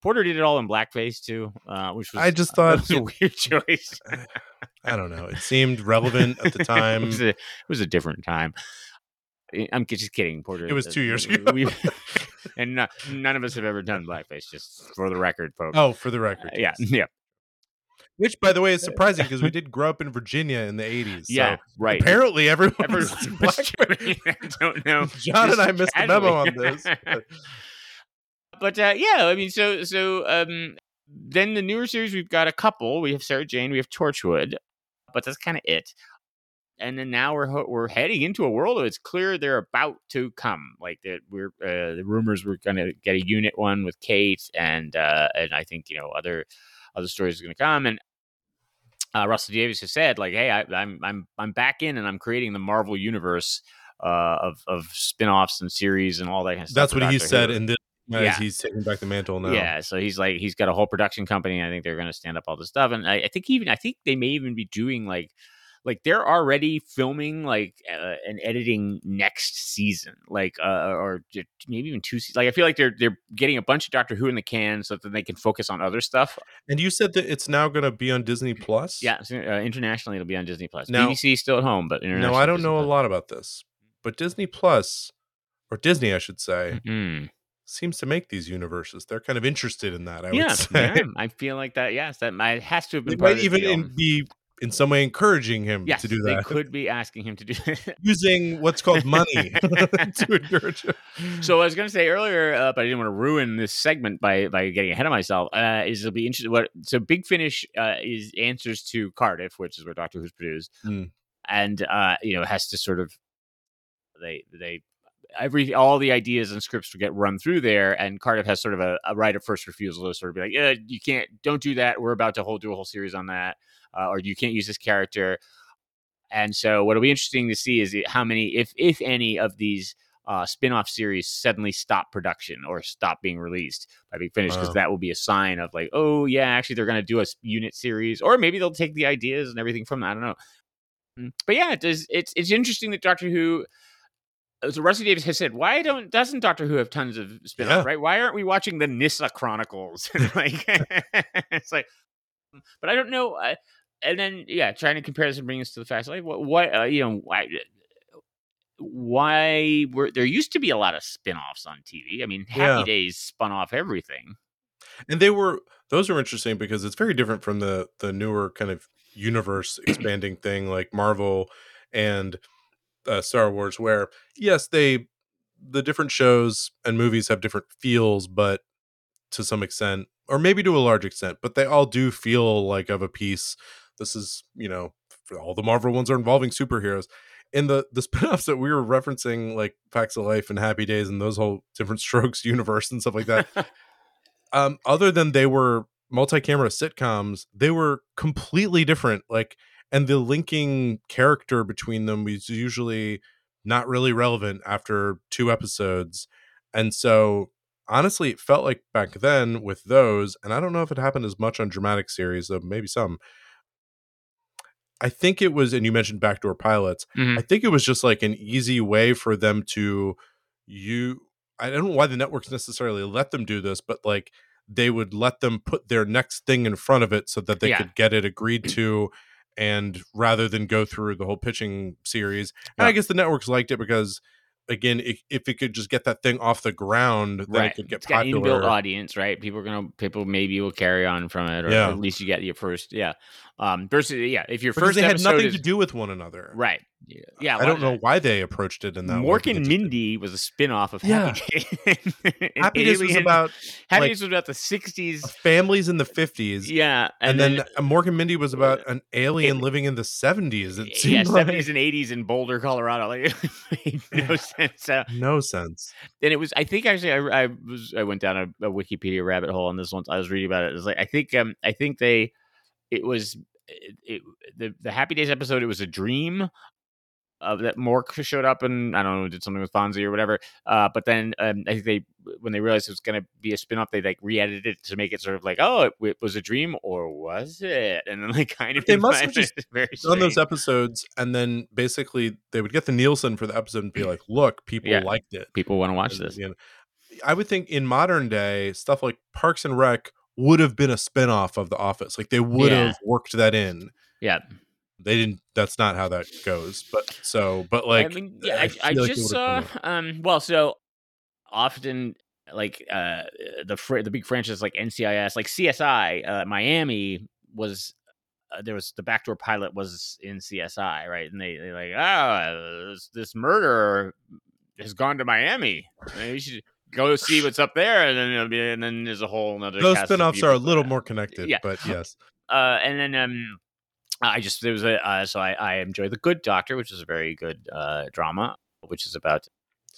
Porter did it all in blackface too, uh, which was I just thought was a weird choice. I don't know. It seemed relevant at the it, time. was a, it was a different time. I'm just kidding, Porter. It was uh, two years ago. we- and no, none of us have ever done blackface. Just for the record, folks. Oh, for the record, Uh, yeah, yeah, Which, by the way, is surprising because we did grow up in Virginia in the '80s. yeah. so right. Apparently, everyone Everyone was in blackface. I don't know. John and Just I missed the memo on this. but- but uh, yeah, I mean, so so um, then the newer series we've got a couple. We have Sarah Jane, we have Torchwood, but that's kind of it. And then now we're ho- we're heading into a world. Where it's clear they're about to come. Like that, we're uh, the rumors we're going to get a unit one with Kate, and uh, and I think you know other other stories are going to come. And uh, Russell Davies has said like, hey, I, I'm I'm I'm back in, and I'm creating the Marvel universe uh, of of spin-offs and series and all that kind of stuff. That's what he said Who. in this. Yeah. he's taking back the mantle now. Yeah, so he's like he's got a whole production company. I think they're going to stand up all this stuff, and I, I think even I think they may even be doing like like they're already filming like uh, and editing next season, like uh, or maybe even two seasons. Like I feel like they're they're getting a bunch of Doctor Who in the can so that they can focus on other stuff. And you said that it's now going to be on Disney Plus. Yeah, so, uh, internationally it'll be on Disney Plus. Now- BBC still at home, but No, I don't Disney know a lot about this, but Disney Plus, or Disney, I should say, Mm. Seems to make these universes. They're kind of interested in that. I Yeah, would say. yeah, I feel like that. Yes, that might, has to have They been part might even in, be in some way encouraging him Yes, to do they that, could be asking him to do. using what's called money to encourage him. So I was going to say earlier, uh, but I didn't want to ruin this segment by by getting ahead of myself. Uh, is it'll be interesting. What so Big Finish uh, is answers to Cardiff, which is where Doctor Who's produced, Mm. and uh, you know has to sort of they they every all the ideas and scripts will get run through there, and Cardiff has sort of a, a right of first refusal to sort of be like, yeah, you can't, don't do that. We're about to hold do a whole series on that, uh, or you can't use this character. And so, what'll be interesting to see is how many, if if any, of these uh, spin-off series suddenly stop production or stop being released by Big Finish because Wow. that will be a sign of like, oh yeah, actually they're going to do a unit series, or maybe they'll take the ideas and everything from that. I don't know. Mm, But yeah, it does, it's it's interesting that Doctor Who. Uh, So Rusty Davies has said, why don't doesn't Doctor Who have tons of spin-off, Yeah. right? Why aren't we watching the Nyssa Chronicles? like it's like, but I don't know. Uh, and then yeah, trying to compare this and bring this to the facts, like what, what uh, you know, why why were there used to be a lot of spin-offs on TV? I mean, Happy Yeah. Days spun off everything. And they were those are interesting because it's very different from the the newer kind of universe expanding thing like Marvel and uh, Star Wars, where yes, they the different shows and movies have different feels, but to some extent, or maybe to a large extent, but they all do feel like of a piece. This is, you know, all the Marvel ones are involving superheroes. In the the spin-offs that we were referencing, like Facts of Life and Happy Days and those whole different strokes universe and stuff like that, um, other than they were multi-camera sitcoms, they were completely different. Like, and the linking character between them was usually not really relevant after two episodes. And so honestly, it felt like back then with those, and I don't know if it happened as much on dramatic series, though maybe some. I think it was, and you mentioned backdoor pilots. Mhm. I think it was just like an easy way for them to you. I don't know why the networks necessarily let them do this, but like they would let them put their next thing in front of it so that they Yeah. could get it agreed to, and rather than go through the whole pitching series. And I guess the networks liked it because, again, if, if it could just get that thing off the ground, then right. it could get it's got popular. inbuilt audience, right? People are gonna people maybe will carry on from it, or Yeah. at least you get your first, yeah. Um, versus yeah, if your Because first they had nothing is to do with one another. right, yeah, yeah I don't know why they approached it in that way. Mork and they just did. Mindy was a spin-off of Yeah. Happy Days. Happy Days was about Happy like, Days was about the '60s. families in the 50s. Yeah, And, then, uh, Mork and Mindy was about an alien it- living in the 70s. It yeah, like '70s and '80s in Boulder, Colorado. Like no sense. Uh, no sense. and it was i think actually i, I was i went down a, a wikipedia rabbit hole on this one i was reading about it it was like i think um i think they it was it, it the, the happy days episode it was a dream of that Mork showed up and I don't know did something with Fonzie or whatever. Uh, but then um, I think they when they realized it was going to be a spin off, they like re-edited it to make it sort of like oh it, it was a dream or was it? And then like kind of They must have just very On those episodes, and then basically they would get the Nielsen for the episode and be like, look, people Yeah. liked it. people want to watch And, this. you know, I would think in modern day, stuff like Parks and Rec would have been a spin-off of The Office. Like they would Yeah. have worked that in. Yeah, They didn't that's not how that goes. But so but like I mean, yeah, I, feel I, like just saw. Um, well, so often like uh the fr- the big franchises like NCIS, like CSI, uh, Miami was. Uh, there was the backdoor pilot was in CSI, right? And they they like, ah, this, this murderer has gone to Miami. Uh, You should go see what's up there, and then be, and then there's a whole another. those spin-offs are a little more connected, Yeah. but yes. uh, and then um, I just there was a uh, so I I enjoy the Good Doctor, which is a very good uh drama, which is about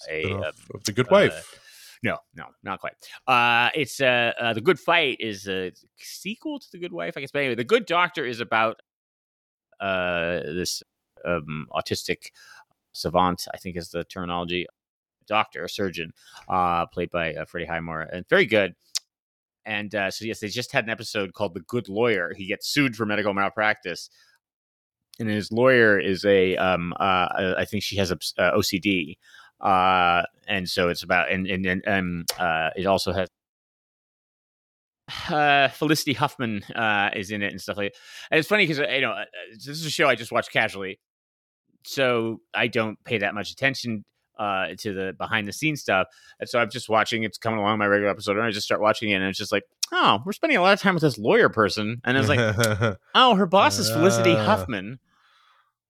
a of the good uh, wife. no, no, not quite. Uh, it's uh, uh, the Good Fight is a sequel to the Good Wife, I guess. But anyway, the Good Doctor is about uh this um autistic savant, I think is the terminology, doctor, surgeon, uh, played by uh, Freddie Highmore, and very good. And uh, so yes, they just had an episode called "The Good Lawyer." He gets sued for medical malpractice, and his lawyer is a um uh I think she has obs- uh, OCD, uh and so it's about and and and um uh it also has uh Felicity Huffman uh is in it and stuff like that. and it's funny because you know uh, this is a show I just watch casually so I don't pay that much attention uh to the behind the scenes stuff and so I'm just watching it's coming along my regular episode and I just start watching it and it's just like oh we're spending a lot of time with this lawyer person and it's like oh her boss is Felicity Ah. Huffman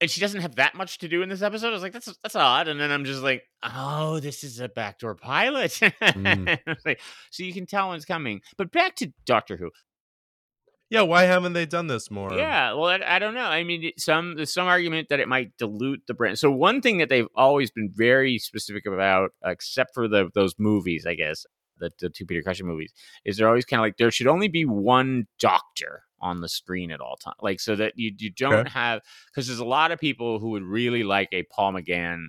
and she doesn't have that much to do in this episode. I was like, that's that's odd. And then I'm just like, oh, this is a backdoor pilot. Mm. Like, so you can tell when it's coming. But back to Doctor Who. Yeah, why haven't they done this more? Yeah, well, I, I don't know. I mean, some there's some argument that it might dilute the brand. So one thing that they've always been very specific about, except for the those movies, I guess, the, the two Peter Cushing movies, is they're always kind of like there should only be one Doctor on the screen at all times, like so that you you don't Okay. have because there's a lot of people who would really like a Paul McGann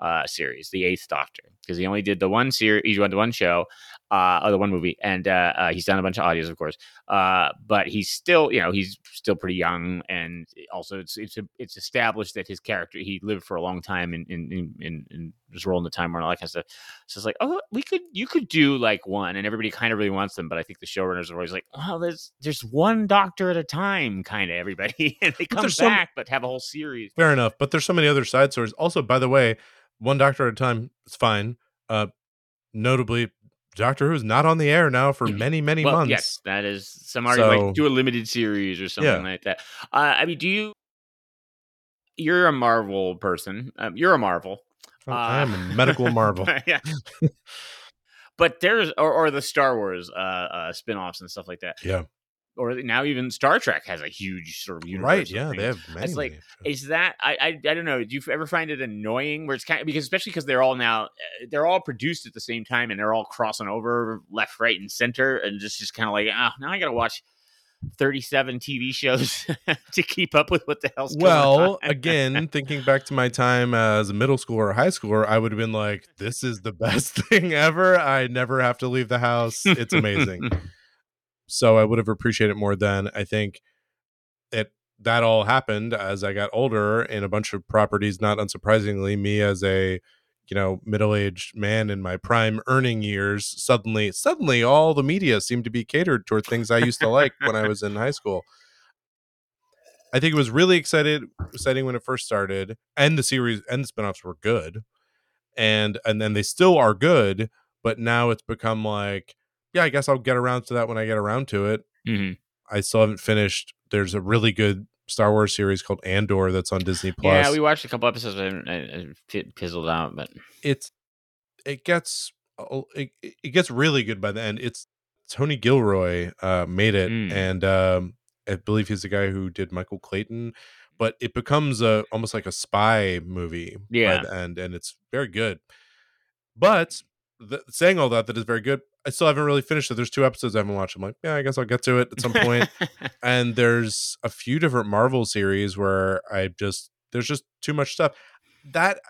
uh series, the Eighth Doctor, because he only did the one series, he went to one show, uh, or the one movie, and uh, uh, he's done a bunch of audios, of course. Uh, but he's still, you know, he's still pretty young, and also it's it's it's established that his character he lived for a long time in in in, in, in his role in the time and all that kind of stuff. So it's like, oh, we could you could do like one, and everybody kind of really wants them, but I think the showrunners are always like, well, there's there's one doctor at a time, kind of everybody, and they come there's some- back, but have a whole series. Fair enough, but there's so many other side stories. Also, by the way, one doctor at a time is fine. Uh, notably, Doctor Who's not on the air now for many, many well, months. yes, that is some argue like do a limited series or something Yeah. like that. Uh, I mean, do you? You're a Marvel person. Um, you're a Marvel. Oh, Uh, a medical marvel. yeah. but there's or, or the Star Wars uh, uh spin-offs and stuff like that. Yeah. Or now even Star Trek has a huge sort of universe. right? of Yeah, things. they have many. It's like, many. Is that I, I I don't know? Do you ever find it annoying where it's kind of because especially because they're all now uh, they're all produced at the same time and they're all crossing over left, right, and center and just just kind of like ah now I got to watch thirty seven TV shows to keep up with what the hell's going well, again, thinking back to my time as a middle schooler or high schooler, I would have been like, "This is the best thing ever. I never have to leave the house. It's amazing." so I would have appreciated it more then. I think it that all happened as I got older in a bunch of properties. Not unsurprisingly, me as a you know middle-aged man in my prime earning years suddenly suddenly all the media seemed to be catered toward things i used to like when i was in high school i think it was really excited exciting when it first started and the series and the spin-offs were good and and then they still are good but now it's become like yeah i guess i'll get around to that when i get around to it Mhm. I still haven't finished there's a really good Star Wars series called Andor that's on Disney Plus. Yeah, we watched a couple episodes and it fizzled out, but it's it gets it, it gets really good by the end. It's Tony Gilroy uh, made it, Mm. and um, I believe he's the guy who did Michael Clayton. But it becomes a almost like a spy movie Yeah. by the end, and it's very good. But saying all that, that is very good. I still haven't really finished it. There's two episodes I haven't watched. I'm like, yeah, I guess I'll get to it at some point. and there's a few different Marvel series where I just there's just too much stuff. That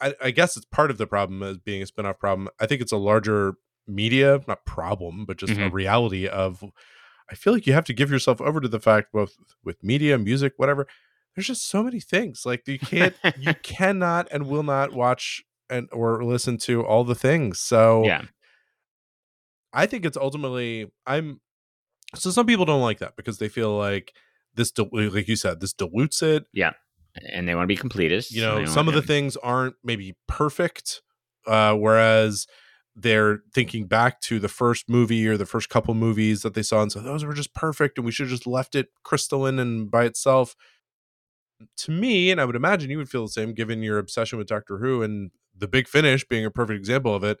I, I guess it's part of the problem as being a spin-off problem. I think it's a larger media, not problem, but just a Mhm. reality of I feel like you have to give yourself over to the fact both with media, music, whatever. There's just so many things. Like you can't you cannot and will not watch and or listen to all the things. So yeah, I think it's ultimately I'm so some people don't like that because they feel like this like you said this dilutes it. Yeah. And they want to be completists. You know, some of want- the things aren't maybe perfect uh whereas they're thinking back to the first movie or the first couple movies that they saw and so those were just perfect and we should have just left it crystalline and by itself. To me, and I would imagine you would feel the same given your obsession with Doctor Who and the big finish being a perfect example of it,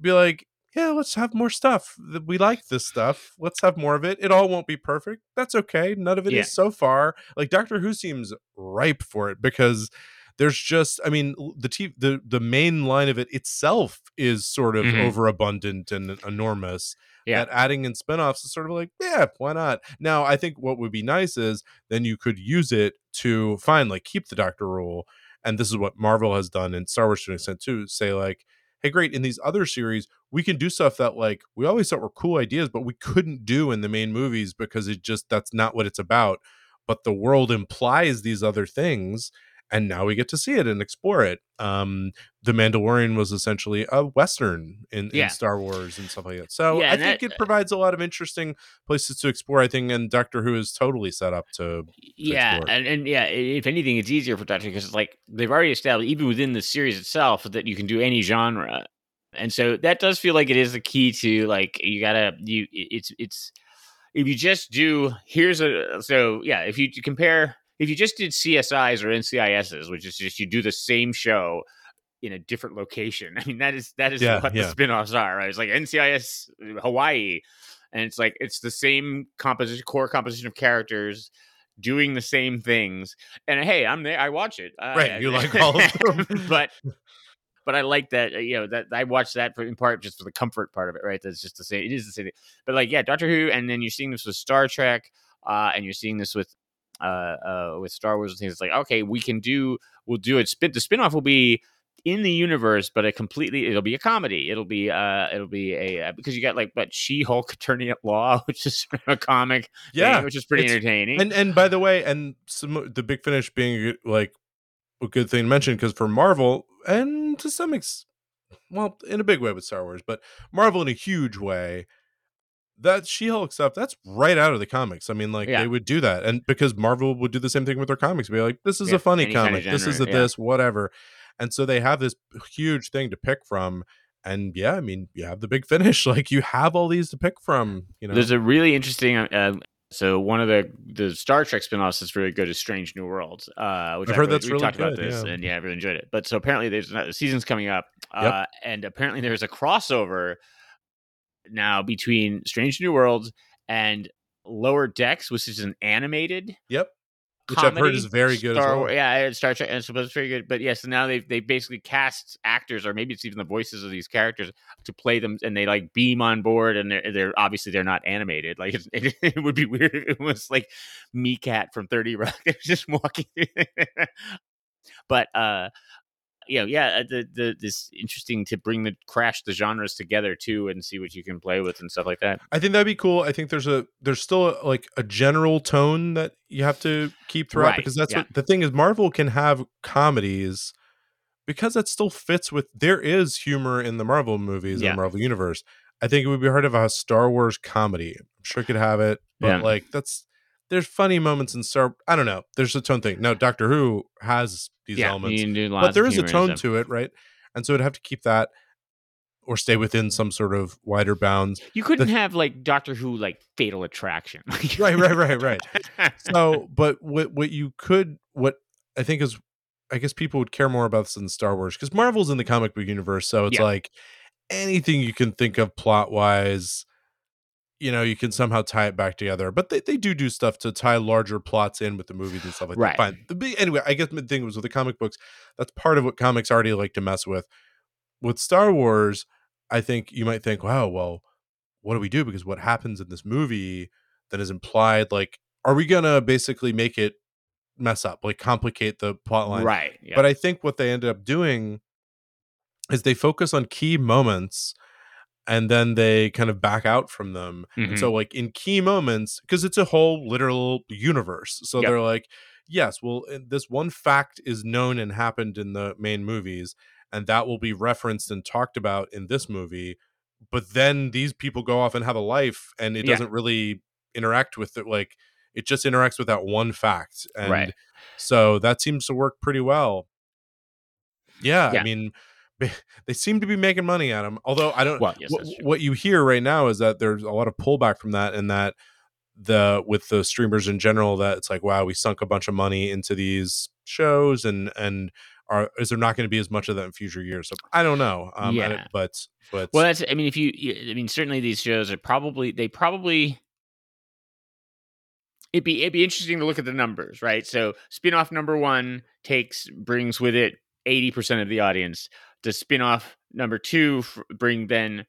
be like, yeah, let's have more stuff. We like this stuff. Let's have more of it. It all won't be perfect. That's okay. None of it is Yeah. so far. Like Doctor Who seems ripe for it because there's just I mean the t- the the main line of it itself is sort of Mhm. overabundant and enormous. Yeah. That adding in spin-offs is sort of like, yeah, why not? Now, I think what would be nice is then you could use it to fine like keep the Doctor rule and this is what Marvel has done and Star Wars to an extent too. Say like, hey, great, in these other series, we can do stuff that like we always thought were cool ideas, but we couldn't do in the main movies because it just that's not what it's about. But the world implies these other things, and now we get to see it and explore it. Um, the Mandalorian was essentially a western in, Yeah. in Star Wars and stuff like that. So Yeah, I think that- it provides a lot of interesting places to explore. I think, and Doctor Who is totally set up to yeah, explore. and, and yeah, if anything, it's easier for Doctor because it's like they've already established, even within the series itself, that you can do any genre, and so that does feel like it is the key to like you gotta you it's it's if you just do here's a so yeah if you compare if you just did CSIs or NCISs, which is just you do the same show in a different location. I mean that is that is Yeah, what yeah. the spin-offs are, right? It's like NCIS Hawaii and it's like it's the same composition core composition of characters doing the same things and hey i'm there i watch it Uh, Right, you like all of them. but but i like that uh, you know that i watch that for, in part just for the comfort part of it right that's just the same it is the same thing but like yeah doctor who and then you're seeing this with star trek uh and you're seeing this with uh uh with star wars and things it's like okay we can do we'll do it spin the spin-off will be in the universe, but a completely it'll be a comedy. It'll be uh it'll be a uh, because you got like but She Hulk Attorney at Law, which is a comic, thing, yeah. which is pretty entertaining. And and by the way, and some the big finish being like a good thing to mention because for Marvel and to some extent, well, in a big way with Star Wars, but Marvel in a huge way. That She-Hulk stuff, that's right out of the comics. I mean, like Yeah. they would do that, and because Marvel would do the same thing with their comics, be like, "This is Yeah, a funny any kind of comic. this is a yeah. this, whatever," and so they have this huge thing to pick from. And yeah, I mean, you have the big finish. Like you have all these to pick from. You know, There's a really interesting. Uh, so one of the the Star Trek spin-offs that's really good is Strange New Worlds, uh, which I've heard really- that's we really talked about this, and yeah, I really enjoyed it. But so apparently there's another season's coming up, uh, and apparently there's a crossover now between Strange New Worlds and Lower Decks, which is an animated yep. Which I've heard is very good. Star as well. Yeah, Star Trek, and it's supposed to be very good. But yes, so now they've they basically cast actors, or maybe it's even the voices of these characters to play them, and they like beam on board, and they're, they're obviously they're not animated. Like it's, it, it would be weird if it was like Meekat from Thirty Rock, They're just walking. but uh, you know, yeah, uh, the the this interesting to bring the crash the genres together too, and see what you can play with and stuff like that. I think that'd be cool. I think there's a there's still a, like a general tone that you have to keep throughout Right, because that's yeah. what the thing is. Marvel can have comedies because that still fits with there is humor in the Marvel movies Yeah. the Marvel universe. I think it would be hard to have a Star Wars comedy. I'm sure it could have it, but Yeah. like that's there's funny moments in Star. I don't know. There's a tone thing. Now Doctor Who has these yeah, elements you do lots but there is a tone to it, right? And so it'd have to keep that. or stay within some sort of wider bounds. You couldn't have like Doctor Who like Fatal Attraction. Right, right, right, right. So, but what what you could what I think is I guess people would care more about this than Star Wars because Marvel's in the comic book universe, so it's Yeah. like anything you can think of plot wise, you know, you can somehow tie it back together. But they, they do do stuff to tie larger plots in with the movies and stuff like Right. that. Fine. The anyway, I guess the thing was with the comic books, that's part of what comics already like to mess with. With Star Wars, I think you might think, wow, well, what do we do? Because what happens in this movie that is implied, like, are we gonna basically make it mess up, like complicate the plot line? right. Yeah. But I think what they ended up doing is they focus on key moments and then they kind of back out from them. Mhm. And so, like in key moments, because it's a whole literal universe. So Yep. they're like, yes, well, uh, this one fact is known and happened in the main movies, and that will be referenced and talked about in this movie. But then these people go off and have a life, and it Yeah. doesn't really interact with it. Like it just interacts with that one fact. And Right. so that seems to work pretty well. Yeah, Yeah. I mean, they seem to be making money at them. Although I don't. Well, yes, wh- what you hear right now is that there's a lot of pullback from that, and that the with the streamers in general, that it's like, wow, we sunk a bunch of money into these shows, and and are is there not going to be as much of that in future years? So I don't know. Um, I Yeah. but but Well, that's. I mean, if you, I mean, certainly these shows are probably they probably. It'd be it'd be interesting to look at the numbers, right? So spin-off number one takes brings with it eighty percent of the audience. Does spin-off number two f- bring then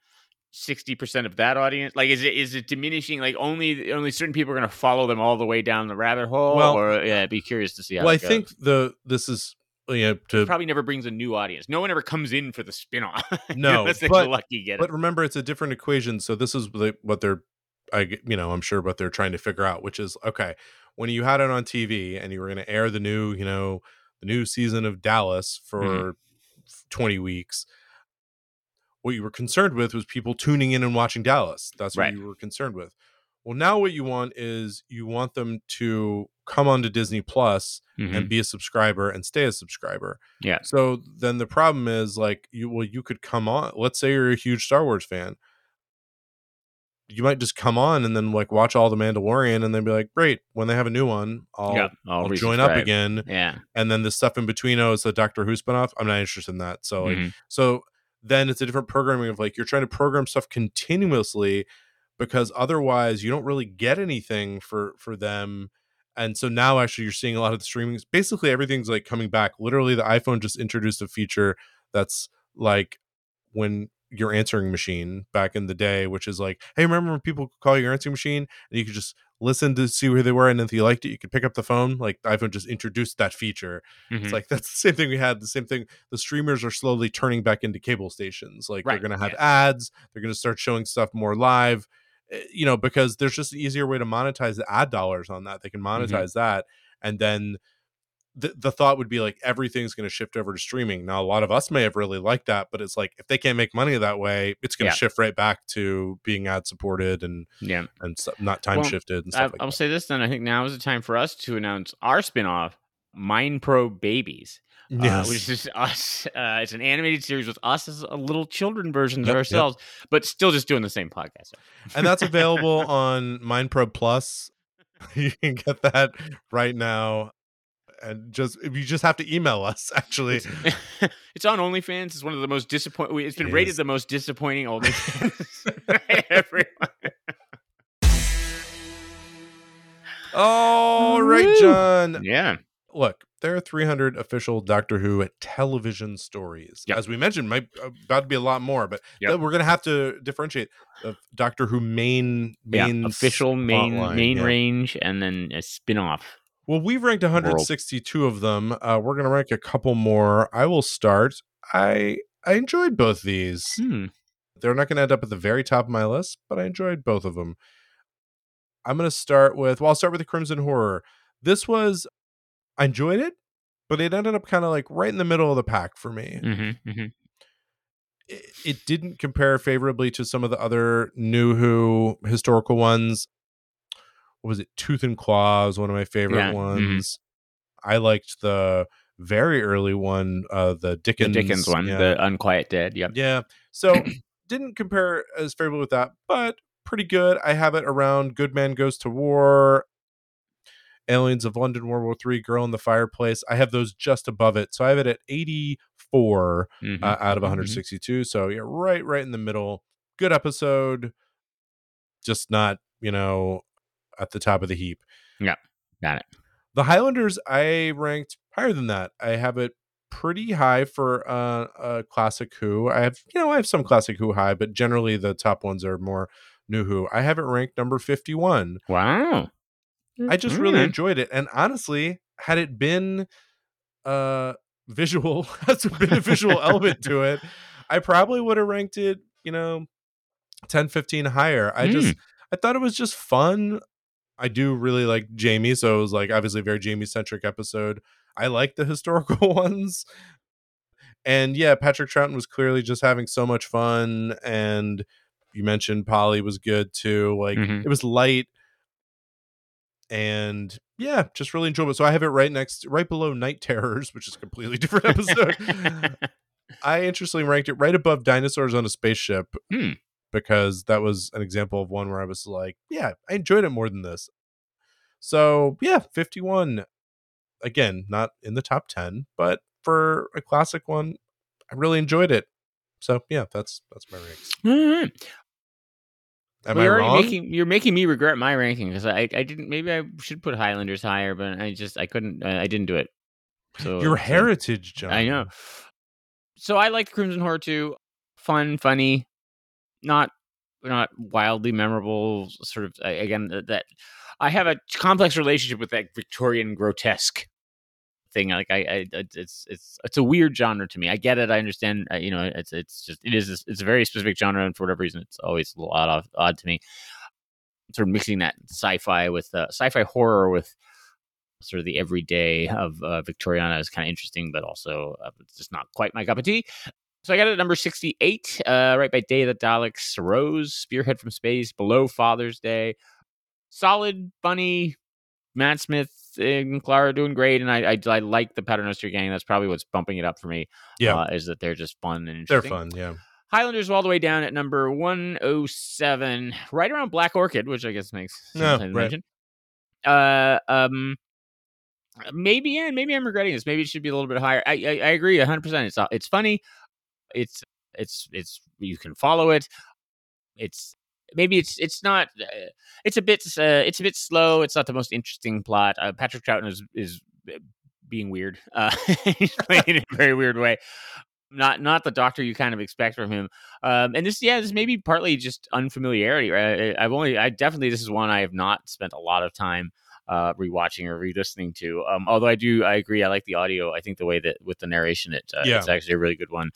sixty percent of that audience? Like, is it is it diminishing? Like, only only certain people are going to follow them all the way down the rabbit hole? Well- or yeah, I'd be curious to see how. well, I goes. think the this is you know to It probably never brings a new audience. No one ever comes in for the spin-off. No, unless but- lucky get but it. remember it's a different equation so this is what they're i you know i'm sure what they're trying to figure out which is okay when you had it on tv and you were going to air the new you know the new season of dallas for Mhm. F- 20 weeks what you were concerned with was people tuning in and watching dallas that's what Right. you were concerned with well now what you want is you want them to come onto disney plus Mhm. and be a subscriber and stay a subscriber Yeah. so then the problem is like you well you could come on. Let's say you're a huge Star Wars fan. You might just come on and then like watch all the Mandalorian and then be like, great. When they have a new one, I'll, yeah, I'll join up again. Yeah. And then the stuff in between oh, is the Doctor Who spinoff. I'm not interested in that. So like Mhm. so then it's a different programming of like you're trying to program stuff continuously because otherwise you don't really get anything for for them and so now actually you're seeing a lot of the streamings basically everything's like coming back literally the iphone just introduced a feature that's like when your answering machine back in the day which is like hey remember when people could call your answering machine and you could just listen to see where they were and if you liked it you could pick up the phone like iphone just introduced that feature Mhm. it's like that's the same thing we had. The same thing. The streamers are slowly turning back into cable stations. Like Right, they're going to have yes. ads. They're going to start showing stuff more live. eh, You know, because there's just an easier way to monetize the ad dollars on that. They can Mm-hmm. monetize that, and then the the thought would be like everything's going to shift over to streaming. Now, a lot of us may have really liked that, but it's like if they can't make money that way, it's going to Yeah. shift right back to being ad supported and yeah. and stuff, not time Well, shifted and I, like I'll that. say this then. I think now is the time for us to announce our spin-off, Mind Pro Babies. uh, which is us. Uh, it's an animated series with us as a little children versions Yep, of yep. ourselves, but still just doing the same podcast. and that's available on MindPro Plus. You can get that right now, and just if you just have to email us. Actually, It's, it's on OnlyFans. It's one of the most disappointing. It's been It rated is. the most disappointing OnlyFans everyone. all right, Woo. John. Yeah, Look, there are 300 official Doctor Who television stories. Yep. As we mentioned, might uh, about to be a lot more, but Yep. we're gonna have to differentiate Doctor Who main yeah. main Official main main yeah. range, and then a spin-off. Well, we've ranked 162 of them. Uh, we're gonna rank a couple more. I will start. I I enjoyed both these. Hmm. They're not going to end up at the very top of my list, but I enjoyed both of them. I'm going to start with, well, I'll start with the Crimson Horror. This was, I enjoyed it, but it ended up kind of like right in the middle of the pack for me. Mm-hmm, mm-hmm. It, it didn't compare favorably to some of the other New Who historical ones. What was it? Tooth and Claw is one of my favorite Yeah, mhm. ones. I liked the very early one, uh, the The Dickens, Dickens one, yeah. the Unquiet Dead. Yep. Yeah. So didn't compare as favorably with that, but pretty good. I have it around Good Man Goes to War, Aliens of London, World War Three, Girl in the Fireplace. I have those just above it, so I have it at 84 Mhm. uh, out of Mhm. 162. So yeah, right, right in the middle. Good episode, just not you know at the top of the heap. Yeah, got it. The Highlanders, I ranked higher than that. I have it pretty high for uh, a classic Who. I have, you know, I have some classic Who high, but generally the top ones are more new Who. I have it ranked number 51. Wow. I just really Mm. enjoyed it. And honestly, had it been uh visual, has there been a visual element to it, I probably would have ranked it, you know, 10, 15 higher. I just I thought it was just fun. I do really like Jamie, so it was like obviously a very Jamie centric episode. I like the historical ones. And yeah, Patrick Troughton was clearly just having so much fun. And you mentioned Polly was good too. Like Mhm. it was light. And yeah, just really enjoyable. So I have it right next, right below Night Terrors, which is a completely different episode. I interestingly ranked it right above Dinosaurs on a Spaceship Hmm. Because that was an example of one where I was like, yeah, I enjoyed it more than this. So yeah, 51. Again, not in the top 10, but for a classic one, I really enjoyed it. So yeah, that's that's my ranks. Right. Am Well, I you're wrong? making you're making me regret my ranking because I I didn't maybe I should put Highlanders higher, but I just I couldn't I, I didn't do it. So Your heritage, John. I know. So I like Crimson Horror too. Fun, funny, not not wildly memorable. Sort of again that, I have a complex relationship with that Victorian grotesque thing. Like I, I it's it's it's a weird genre to me. I get it. I understand. Uh, you know, it's it's just it is it's a very specific genre, and for whatever reason, it's always a lot odd odd, odd to me. Sort of mixing that sci-fi with uh, sci-fi horror with sort of the everyday of uh, Victoriana is kind of interesting, but also uh, it's just not quite my cup of tea. So I got it at number 68, uh, right by Day of the Daleks, Rose, Spearhead from Space, Below Father's Day. Solid, funny, Matt Smith and Clara doing great, and I, I, I like the Paternoster gang. That's probably what's bumping it up for me. Yeah. uh, is that they're just fun and They're fun, yeah. Highlanders all the way down at number 107, right around Black Orchid, which I guess makes sense to right. mention. Uh, um, maybe, yeah, maybe I'm regretting this. Maybe it should be a little bit higher. I, I, I agree 100%. It's, uh, it's funny. It's, it's, it's, you can follow it. It's, maybe it's, it's not, uh, it's a bit, uh, it's a bit slow. It's not the most interesting plot. Uh, Patrick Troughton is, is uh, being weird. Uh, he's playing in a very weird way not not the doctor you kind of expect from him. Um, and this, yeah, this may be partly just unfamiliarity. Right? I- I've only, I definitely, this is one I have not spent a lot of time uh, rewatching or re-listening to. Um, although I do, I agree, I like the audio. I think the way that with the narration, it uh, Yeah. it's actually a really good one.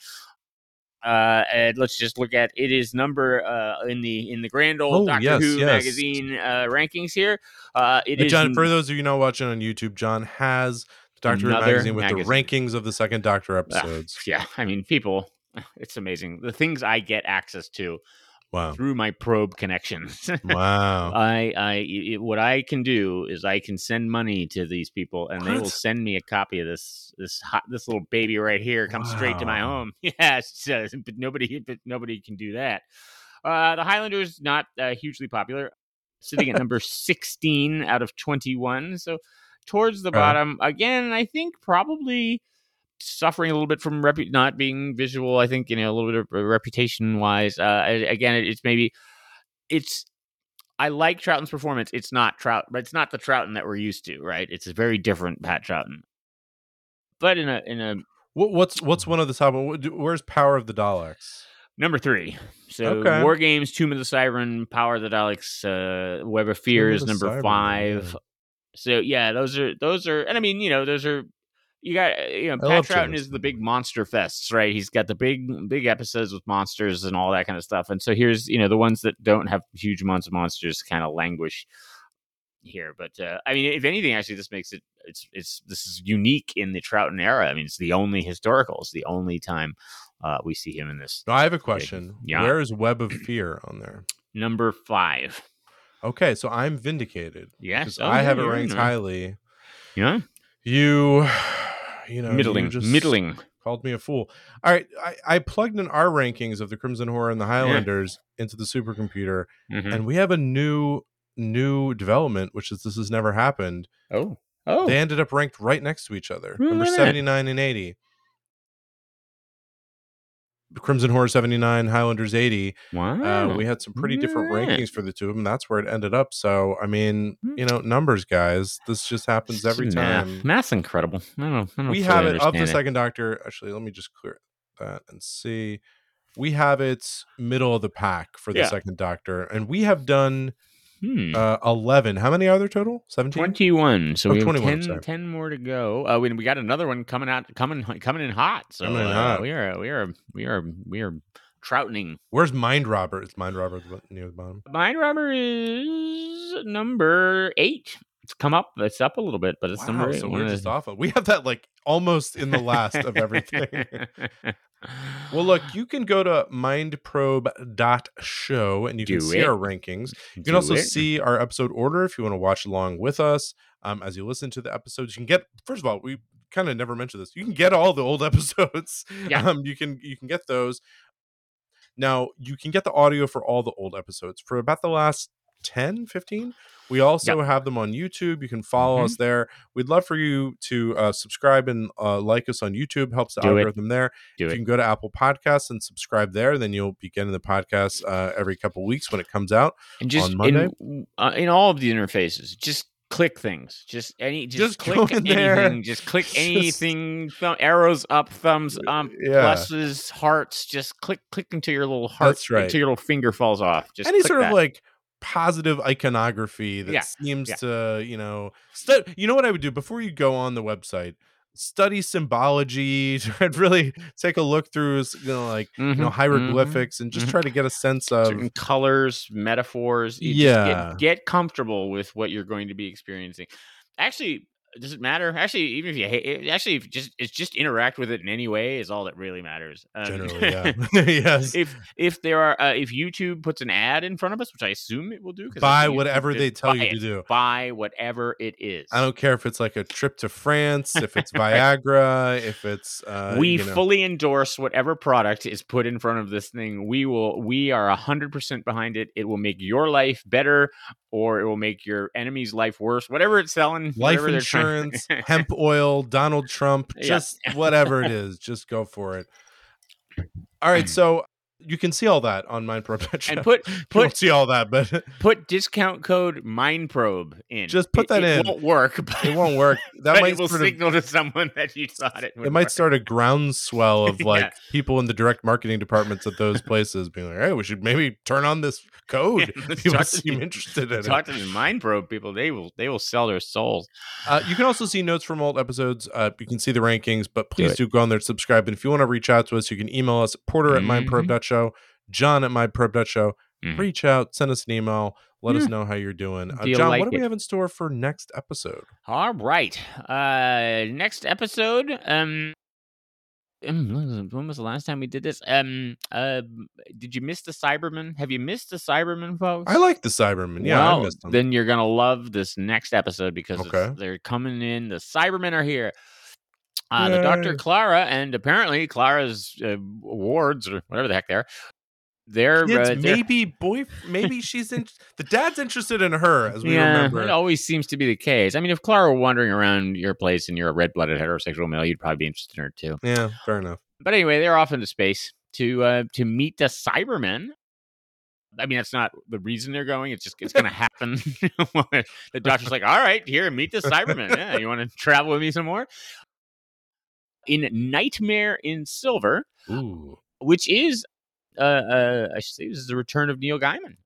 Uh, and let's just look at it is number uh in the in the grand old Oh, Doctor yes, Who yes. magazine uh rankings here. Uh, it Hey, is John, for those of you not watching on YouTube, John has the Doctor Who magazine with magazine. the rankings of the second Doctor episodes. yeah. I mean, people, it's amazing the things I get access to Wow. through my probe connections. Wow. I, I, it, what I can do is I can send money to these people, and they will send me a copy of this, this hot, this little baby right here. Comes straight to my home. Yes, uh, but nobody, but nobody can do that. Uh, the Highlanders not uh, hugely popular, sitting at number sixteen out of twenty-one. So towards the Okay. bottom again. I think probably suffering a little bit from repu- not being visual. I think you know a little bit of reputation wise. Uh, again, it's maybe it's. I like Troughton's performance. It's not Trout, but it's not the Troughton that we're used to, right? It's a very different Pat Troughton. But in a in a What, what's what's one of the top? Where's Power of the Daleks? number three, so Okay. War Games, Tomb of the Siren, Power of the Daleks, uh, Web of Fear is number Siren, five. yeah. So yeah, those are those are, and I mean, you know, those are you got uh, you know, Pat James. is the big monster fests, right? He's got the big big episodes with monsters and all that kind of stuff. And so here's you know the ones that don't have huge amounts of monsters kind of languish here. But uh, I mean, if anything, actually, this makes it it's it's this is unique in the Troughton era. I mean, it's the only historical. It's the only time uh, we see him in this. I have a question. Yeah. Where is Web of Fear on there? Number five. Okay, so I'm vindicated. Yes. Oh, I yeah, have it ranked highly. Yeah. You, you know, you middling. just- Middling. called me a fool. All right, I, I plugged in our rankings of the Crimson Horror and the Highlanders into the supercomputer, Mhm. and we have a new new development, which is this has never happened. Oh, oh, They ended up ranked right next to each other, number look at that. seventy nine and eighty. Crimson Horror 79, Highlanders 80. wow. Uh, we had some pretty different rankings for the two of them. That's where it ended up. So, I mean, Hmm. you know, numbers, guys. This just happens every math. time. Math's incredible. I don't. I don't we have it of the second doctor actually let me just clear that and see we have it middle of the pack for the Yeah. second doctor and we have done Hmm. uh 11 how many are there total? 17 21 so Oh, we have 21, 10, 10 more to go. Uh, we, we got another one coming out coming coming in hot. So in uh, hot. we are we are we are we are troutening where's mind robber? It's mind robber near the bottom? Mind robber is number eight it's come up it's up a little bit but it's wow, number eight so we're just off of we have that like almost in the last of everything well look you can go to mindprobe.show and you can Do see it. our rankings You can Do also it. see our episode order if you want to watch along with us um, as you listen to the episodes. You can get first of all, we kind of never mentioned this. You can get all the old episodes. Yeah. Um, you can you can get those. Now you can get the audio for all the old episodes for about the last 10, 15. We also have them on YouTube. You can follow Mhm. us there. We'd love for you to uh, subscribe and uh, like us on YouTube. Helps the Do it. algorithm there. Do if it. you can go to Apple Podcasts and subscribe there, then you'll be getting the podcast uh, every couple weeks when it comes out. and just on Monday? in, uh, in all of the interfaces just click things just any just, Just click in there. anything just click Just- anything thumb, arrows up thumbs up Yeah. pluses hearts just click click until your little heart That's right. until your little finger falls off just any sort that. of like positive iconography that Yeah, seems yeah. to you know stu- you know what i would do before you go on the website study symbology and really take a look through you know like you know Mhm, mhm. hieroglyphics and just mhm. try to get a sense of certain colors metaphors you just Yeah. get, get comfortable with what you're going to be experiencing actually does it matter actually even if you hate it actually if just it's just interact with it in any way is all that really matters Um, generally yeah yes if if there are uh, if YouTube puts an ad in front of us, which I assume it will do, buy whatever they tell you to it. do Buy whatever it is. i don't care if it's like a trip to france if it's viagra if it's uh we you know, fully endorse whatever product is put in front of this thing. We will. We are hundred percent behind it. It will make your life better, or it will make your enemy's life worse. Whatever it's selling, life whatever they're trying- insurance hemp oil donald trump Yeah. just whatever it is just go for it all right so you can see all that on mind Probe. and put put see all that but put discount code mindprobe in. Just put It- that it in. won't work. But, it won't work that might it will sort of, signal to someone that you thought it. Would it might work. start a groundswell of Yeah. like people in the direct marketing departments at those places being like hey we should maybe turn on this code Yeah, people talk to seem the- interested in it Talk to the mind probe people. They will. They will sell their souls. Uh, you can also see notes from old episodes. Uh, you can see the rankings, but please it. do, go on there, subscribe. And if you want to reach out to us, you can email us at porter at Mhm. mindprobe.show, john at mindprobe.show. Mhm. Reach out, send us an email, let us know how you're doing. Uh, Do you John, like what do we have in store for next episode? All right. Uh next episode. Um um, when was the last time we did this? Um uh did you miss the Cyberman? Have you missed the Cyberman folks? I like the Cybermen. Yeah, I missed them. then you're gonna love this next episode because Okay. they're coming in. The Cybermen are here. Uh, the Doctor Clara and apparently Clara's uh, awards or whatever the heck they're. Uh, they're maybe boy, maybe she's in. the dad's interested in her, as we yeah, remember. it always seems to be the case. I mean, if Clara were wandering around your place and you're a red-blooded heterosexual male, you'd probably be interested in her too. Yeah, fair enough. But anyway, they're off into space to uh, to meet the Cybermen. I mean, that's not the reason they're going. It's just it's going to happen. the doctor's like, "All right, here, meet the Cybermen. Yeah, you want to travel with me some more?" In Nightmare in Silver, Ooh, which is, uh, uh, I should say, this is the return of Neil Gaiman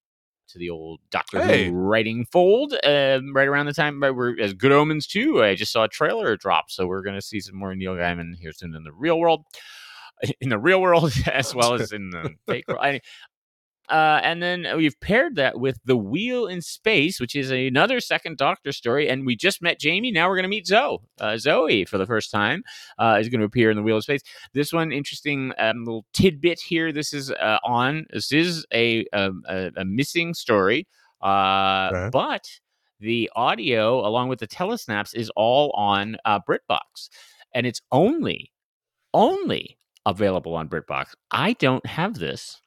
to the old Doctor Hey. Who writing fold. Um, right around the time where we're as Good Omens too. I just saw a trailer drop, so we're going to see some more Neil Gaiman here soon in the real world, in the real world as well as in the fake world. I- uh, and then we've paired that with The Wheel in Space, which is another second Doctor story. And we just met Jamie. Now we're going to meet Zoe. Uh, Zoe, for the first time, uh, is going to appear in The Wheel of Space. This one, interesting um, little tidbit here. This is uh, on. This is a um, a, a missing story, uh, Okay. but the audio along with the telesnaps is all on uh, BritBox, and it's only only available on BritBox. I don't have this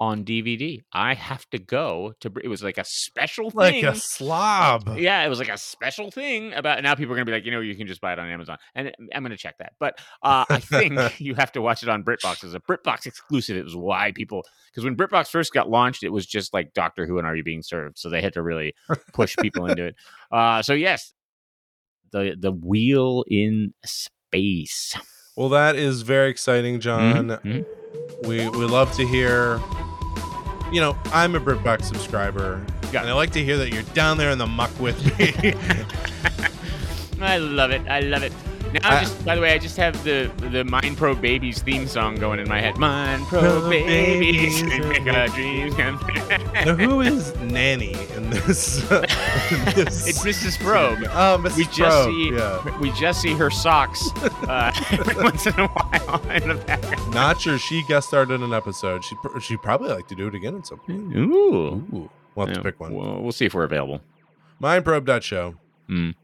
on DVD. I have to go to. It was like a special thing, Like a slob. yeah, it was like a special thing about. Now people are gonna be like, you know, you can just buy it on Amazon, and I'm gonna check that. But uh, I think you have to watch it on BritBox as a BritBox exclusive. It was why people because when BritBox first got launched, it was just like Doctor Who and Are You Being Served, so they had to really push people into it. Uh, so yes, the the wheel in space. Well, that is very exciting, John. Mhm. We we love to hear. You know, I'm a BritBox subscriber, Yeah. and I like to hear that you're down there in the muck with me. I love it. I love it. Now, I- just by the way, I just have the the Mind Probe Babies theme song going in my head. Mind Pro Pro Babies, Babies, make our dreams come true. now, who is Nanny in this? in this- It's Mrs. Probe. Oh, Mrs. We just Probe, see yeah. we just see her socks uh, every once in a while in the background. Not sure she guest starred in an episode. She she probably like to do it again at some point. Ooh, Ooh, we'll have Yeah, to pick one. We'll, we'll see if we're available. Mindprobe.show. Mm.